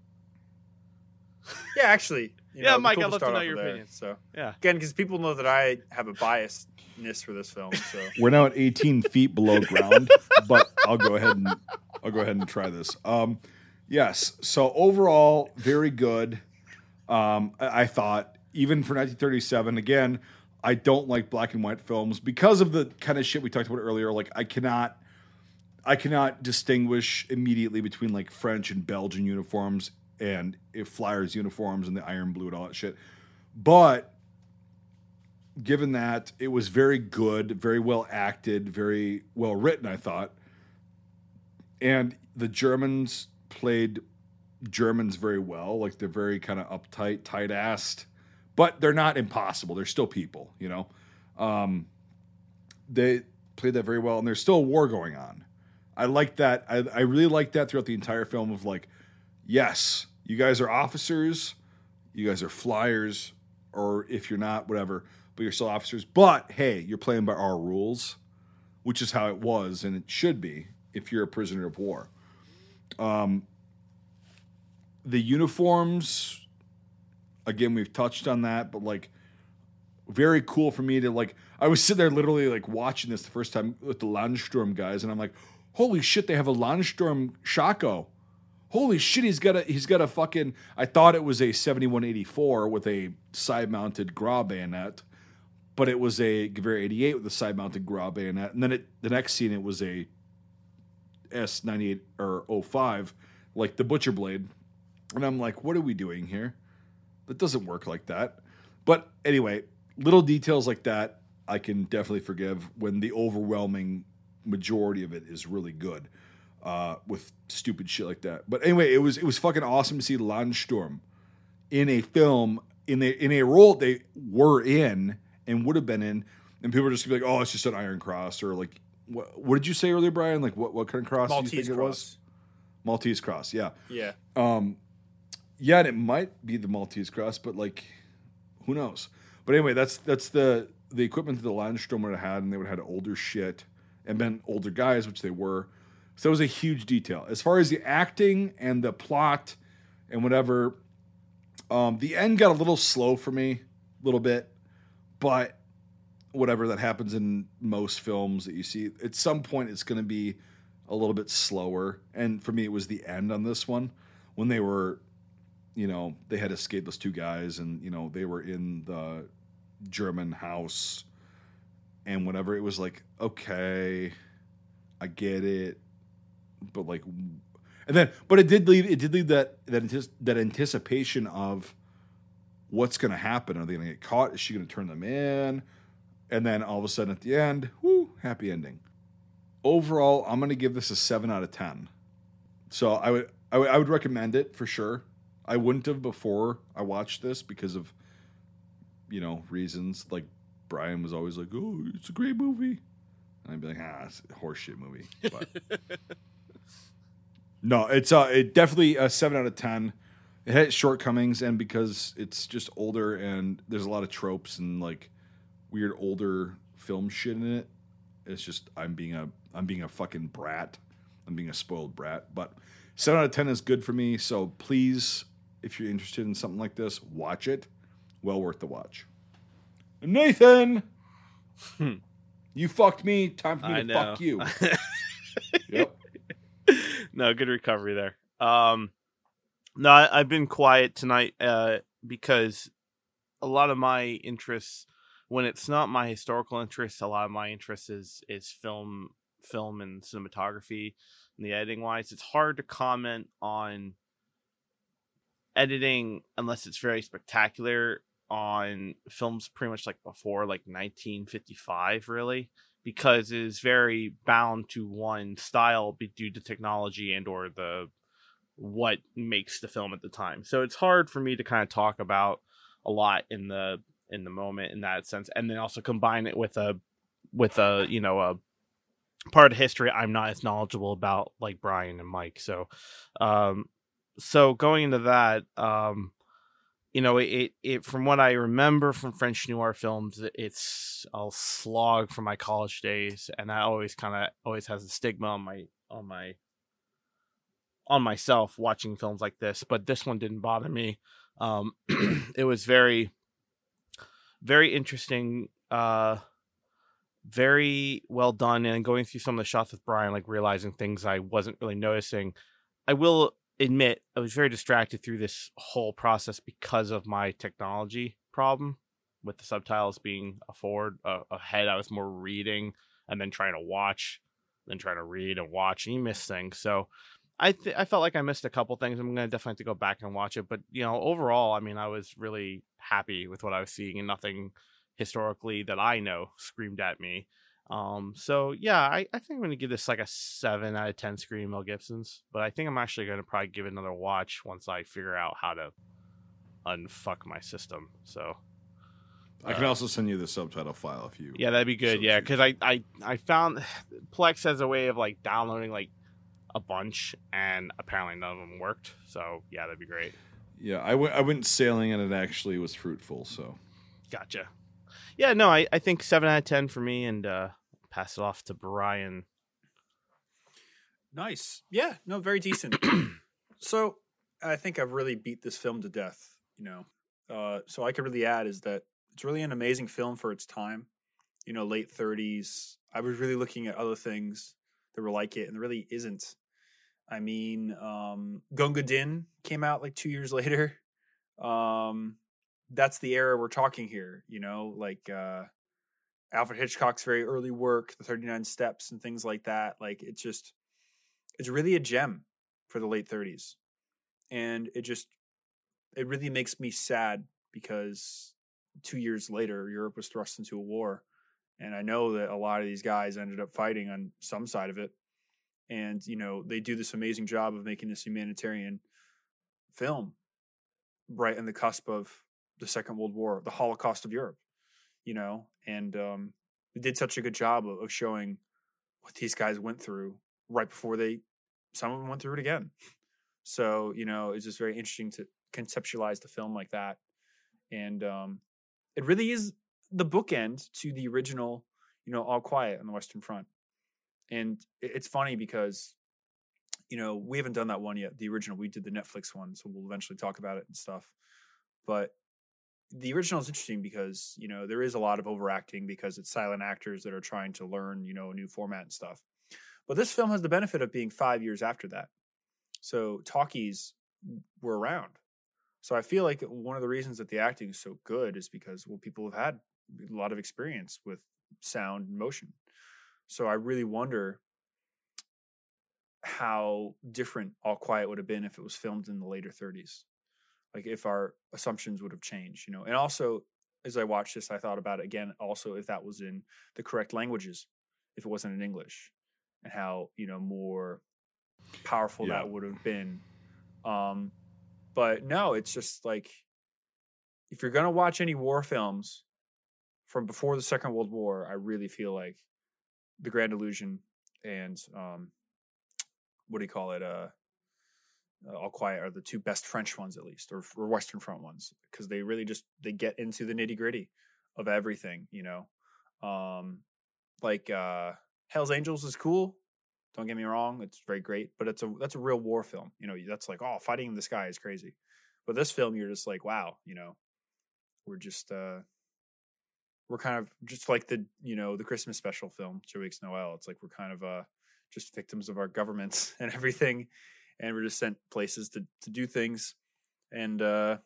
Yeah, actually. You Yeah, know, it'd be Mike, cool I'd love to start know off your with there. opinion. So Yeah. again, because people know that I have a biasness for this film. So We're now at 18 feet below ground, but I'll go ahead and I'll go ahead and try this. Um, yes. So overall, very good. Um, I, thought even for 1937. Again, I don't like black and white films because of the kind of shit we talked about earlier. Like I cannot, I cannot distinguish immediately between like French and Belgian uniforms and if Flyers uniforms and the iron blue and all that shit. But given that it was very good, very well acted, very well written, I thought. And the Germans played Germans very well. Like they're very kind of uptight, tight assed, but they're not impossible. They're still people, you know? Um, they played that very well, and there's still a war going on. I like that. I, I really like that throughout the entire film of like, yes, you guys are officers, you guys are flyers, or if you're not, whatever, but you're still officers. But hey, you're playing by our rules, which is how it was and it should be if you're a prisoner of war. Um, the uniforms, again, we've touched on that, but like, very cool for me to like. I was sitting there literally like watching this the first time with the Landsturm guys, and I'm like, holy shit, they have a Landsturm shako. Holy shit, he's got a he's got a fucking. I thought it was a 7184 with a side mounted Gras bayonet, but it was a Gewehr 88 with a side mounted Gras bayonet, and then it the next scene it was a S98 or 05, like the Butcher Blade, and I'm like, what are we doing here? That doesn't work like that. But anyway, little details like that I can definitely forgive when the overwhelming majority of it is really good. Uh, with stupid shit like that. But anyway, it was it was fucking awesome to see Landsturm in a film in a in a role they were in and would have been in, and people are just gonna be like, "Oh, it's just an Iron Cross," or like, "What, what did you say earlier, Brian? Like, what what kind of cross do you Maltese think it was?" cross. Maltese cross, yeah. Yeah. Um, yeah, and it might be the Maltese cross, but like, who knows? But anyway, that's that's the the equipment that the Landsturm would have had, and they would have had older shit and been older guys, which they were. So it was a huge detail as far as the acting and the plot and whatever. Um, the end got a little slow for me, a little bit, but whatever that happens in most films that you see, at some point it's going to be a little bit slower. And for me, it was the end on this one when they were, you know, they had escaped those two guys and, you know, they were in the German house and whatever. It was like, okay, I get it. But like, and then, but it did leave, it did leave that, that, that anticipation of what's going to happen. Are they going to get caught? Is she going to turn them in? And then all of a sudden at the end, whoo, happy ending overall, I'm going to give this a seven out of ten. So I would, I would I would recommend it for sure. I wouldn't have before I watched this because of you know reasons like Brian was always like, "Oh, it's a great movie," and I'd be like, "Ah, it's a horseshit movie." But no, it's uh, it definitely a seven out of ten. It had its shortcomings, and because it's just older and there's a lot of tropes and like weird older film shit in it, it's just I'm being a I'm being a fucking brat. I'm being a spoiled brat. But seven out of ten is good for me. So please, if you're interested in something like this, watch it. Well worth the watch. Nathan, you fucked me. Time for me I to know. fuck you. yep. no, good recovery there. Um, no, I, I've been quiet tonight uh, because a lot of my interests, when it's not my historical interests, a lot of my interest is is film, film and cinematography, and the editing wise. It's hard to comment on editing unless it's very spectacular on films pretty much like before like 1955 really because it is very bound to one style due to technology and or the what makes the film at the time. So it's hard for me to kind of talk about a lot in the in the moment in that sense, and then also combine it with a with a you know a part of history I'm not as knowledgeable about like Brian and Mike. So um so going into that um you know it, it from what i remember from french noir films it's a slog from my college days and that always kind of always has a stigma on my on my on myself watching films like this but this one didn't bother me. Um it was very very interesting uh very well done and going through some of the shots with brian like realizing things i wasn't really noticing. I will admit I was very distracted through this whole process because of my technology problem with the subtitles being a forward uh, ahead. I was more reading and then trying to watch, then trying to read and watch, and you miss things. So I th- I felt like I missed a couple things. I'm gonna definitely have to go back and watch it. But you know, overall, I mean, I was really happy with what I was seeing, and nothing historically that I know screamed at me. Um, so yeah, I, I think I'm gonna give this like a seven out of ten Scream Mel Gibson's, but I think I'm actually gonna probably give it another watch once I figure out how to unfuck my system. So I can Uh, also send you the subtitle file if you. yeah, that'd be good. So yeah, because I, I I found Plex has a way of like downloading like a bunch, and apparently none of them worked. So yeah, that'd be great. Yeah, I went I went sailing and it actually was fruitful. So Gotcha. Yeah, no, I, I think seven out of ten for me, and uh, pass it off to Brian. Nice. Yeah, no, very decent. so I think I've really beat this film to death, you know. Uh, so I could really add is that it's really an amazing film for its time. You know, late 30s. I was really looking at other things that were like it, and there really isn't. I mean, um, Gunga Din came out like two years later. Um, that's the era we're talking here, you know, like uh, Alfred Hitchcock's very early work, the 39 Steps and things like that. Like, it's just, it's really a gem for the late 30s and it just it really makes me sad because two years later, Europe was thrust into a war, and I know that a lot of these guys ended up fighting on some side of it, and you know they do this amazing job of making this humanitarian film right in the cusp of the Second World War, the Holocaust of Europe, you know, and um, did such a good job of, of showing what these guys went through right before they some of them went through it again. So, you know, it's just very interesting to conceptualize the film like that. And um, it really is the bookend to the original, you know, All Quiet on the Western Front. And it's funny because, you know, we haven't done that one yet. The original, we did the Netflix one, so we'll eventually talk about it and stuff. But the original is interesting because, you know, there is a lot of overacting because it's silent actors that are trying to learn, you know, a new format and stuff. But this film has the benefit of being five years after that. So talkies were around. So I feel like one of the reasons that the acting is so good is because well people have had a lot of experience with sound and motion. So I really wonder how different All Quiet would have been if it was filmed in the later 30s. Like if our assumptions would have changed, you know. And also as I watched this I thought about it again also if that was in the correct languages, if it wasn't in English and how, you know, more powerful yeah. that would have been. Um but no, it's just like if you're gonna watch any war films from before the Second World War, I really feel like The Grand Illusion and um, what do you call it? Uh, uh, All Quiet are the two best French ones, at least, or, or Western Front ones, because they really just they get into the nitty gritty of everything. You know, um, like uh, Hell's Angels is cool, don't get me wrong; it's very great, but it's a that's a real war film. You know, that's like oh, fighting in the sky is crazy. But this film, you're just like, wow, you know, we're just uh we're kind of just like the you know the Christmas special film, Joyeux Noël. It's like we're kind of uh just victims of our governments and everything, and we're just sent places to to do things, and uh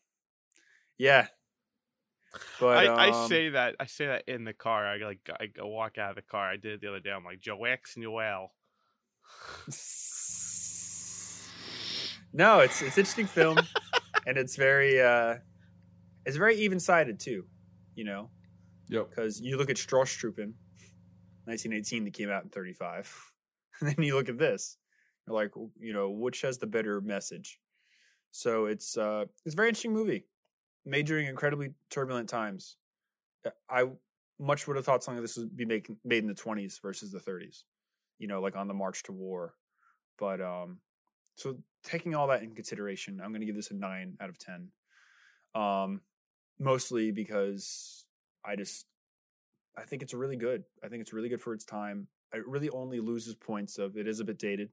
yeah. But I, um, I say that I say that in the car. I like I walk out of the car. I did it the other day. I'm like Joyeux Noël no, it's it's interesting film, and it's very uh, it's very even sided too. You know, yep. Because you look at Strossstruppen, 1918, that came out in 35, and then you look at this, you're like, you know, which has the better message? So it's uh, it's a very interesting movie, made during incredibly turbulent times. Uh, I much would have thought something like this would be made made in the 20s versus the 30s you know, like on the march to war. But um, so taking all that in consideration, I'm going to give this a nine out of ten. Um, mostly because I just I think it's really good. I think it's really good for its time. It really only loses points of it is a bit dated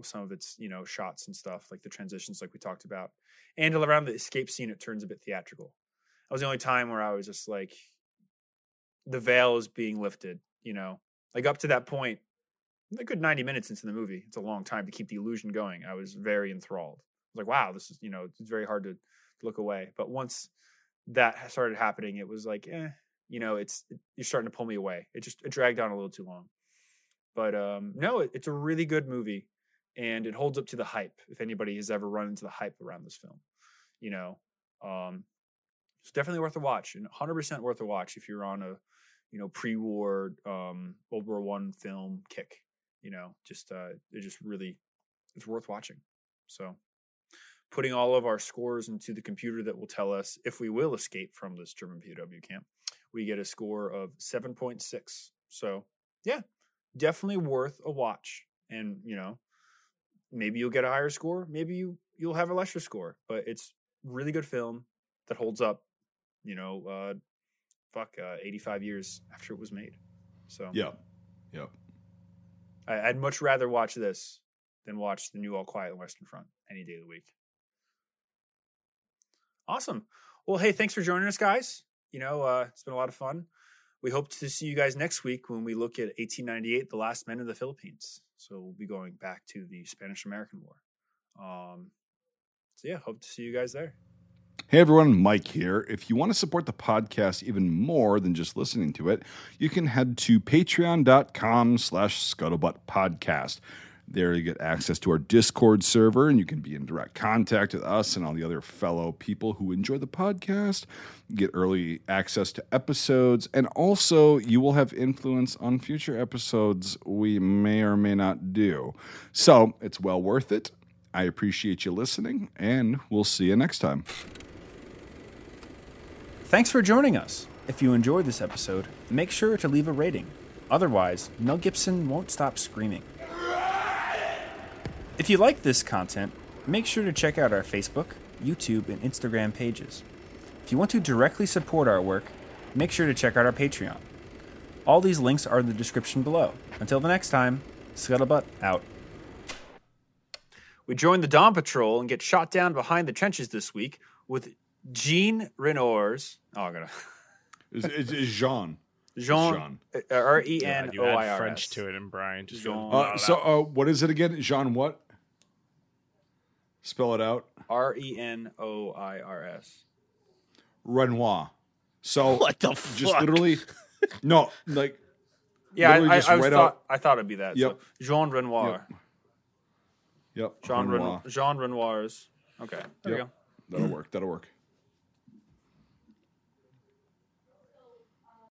with some of its you know shots and stuff like the transitions like we talked about, and around the escape scene it turns a bit theatrical. That was the only time where I was just like, the veil is being lifted. You know, like up to that point, a good 90 minutes into the movie. It's a long time to keep the illusion going. I was very enthralled. I was like, wow, this is, you know, it's very hard to, look away. But once that started happening, it was like, eh, you know, it's, it, you're starting to pull me away. It just, it dragged on a little too long. But um, no, it, it's a really good movie and it holds up to the hype. If anybody has ever run into the hype around this film, you know, um, it's definitely worth a watch and 100% worth a watch if you're on a, you know, pre-war um, World War One film kick you know, just uh, it just really it's worth watching. So putting all of our scores into the computer that will tell us if we will escape from this German POW camp, we get a score of 7.6. So yeah, definitely worth a watch. And you know, maybe you'll get a higher score, maybe you you'll have a lesser score, but it's really good film that holds up. You know, uh, fuck, uh, 85 years after it was made. So yeah, yeah. I, would much rather watch this than watch the new All Quiet on the Western Front any day of the week. Awesome. Well, hey, thanks for joining us, guys. You know, uh, it's been a lot of fun. We hope to see you guys next week when we look at 1898, The Last Men of the Philippines. So we'll be going back to the Spanish American War. Um, so yeah, hope to see you guys there. Hey everyone, Mike here. If you want to support the podcast even more than just listening to it, you can head to patreon.com slash scuttlebutt podcast. There you get access to our Discord server, and you can be in direct contact with us and all the other fellow people who enjoy the podcast. Get early access to episodes, and also you will have influence on future episodes we may or may not do. So it's well worth it. I appreciate you listening, and we'll see you next time. Thanks for joining us. If you enjoyed this episode, make sure to leave a rating. Otherwise, Mel Gibson won't stop screaming. If you like this content, make sure to check out our Facebook, YouTube, and Instagram pages. If you want to directly support our work, make sure to check out our Patreon. All these links are in the description below. Until the next time, Scuttlebutt out. We join the Dawn Patrol and get shot down behind the trenches this week with Jean Renoir's. Oh, I gotta. It's, it's, it's Jean. Jean. R E God, N you add French to it, and Brian just Jean. goes, Uh, so, uh, what is it again? Jean what? Spell it out. R E N O I R S. Renoir. So what the just literally, no, like Yeah, I, I, I was write thought out- I thought it'd be that. Yep. So Jean Renoir. yep, Jean Renoir. Renoir. Jean Renoir's. Okay. There Yep. we go. That'll work. That'll work.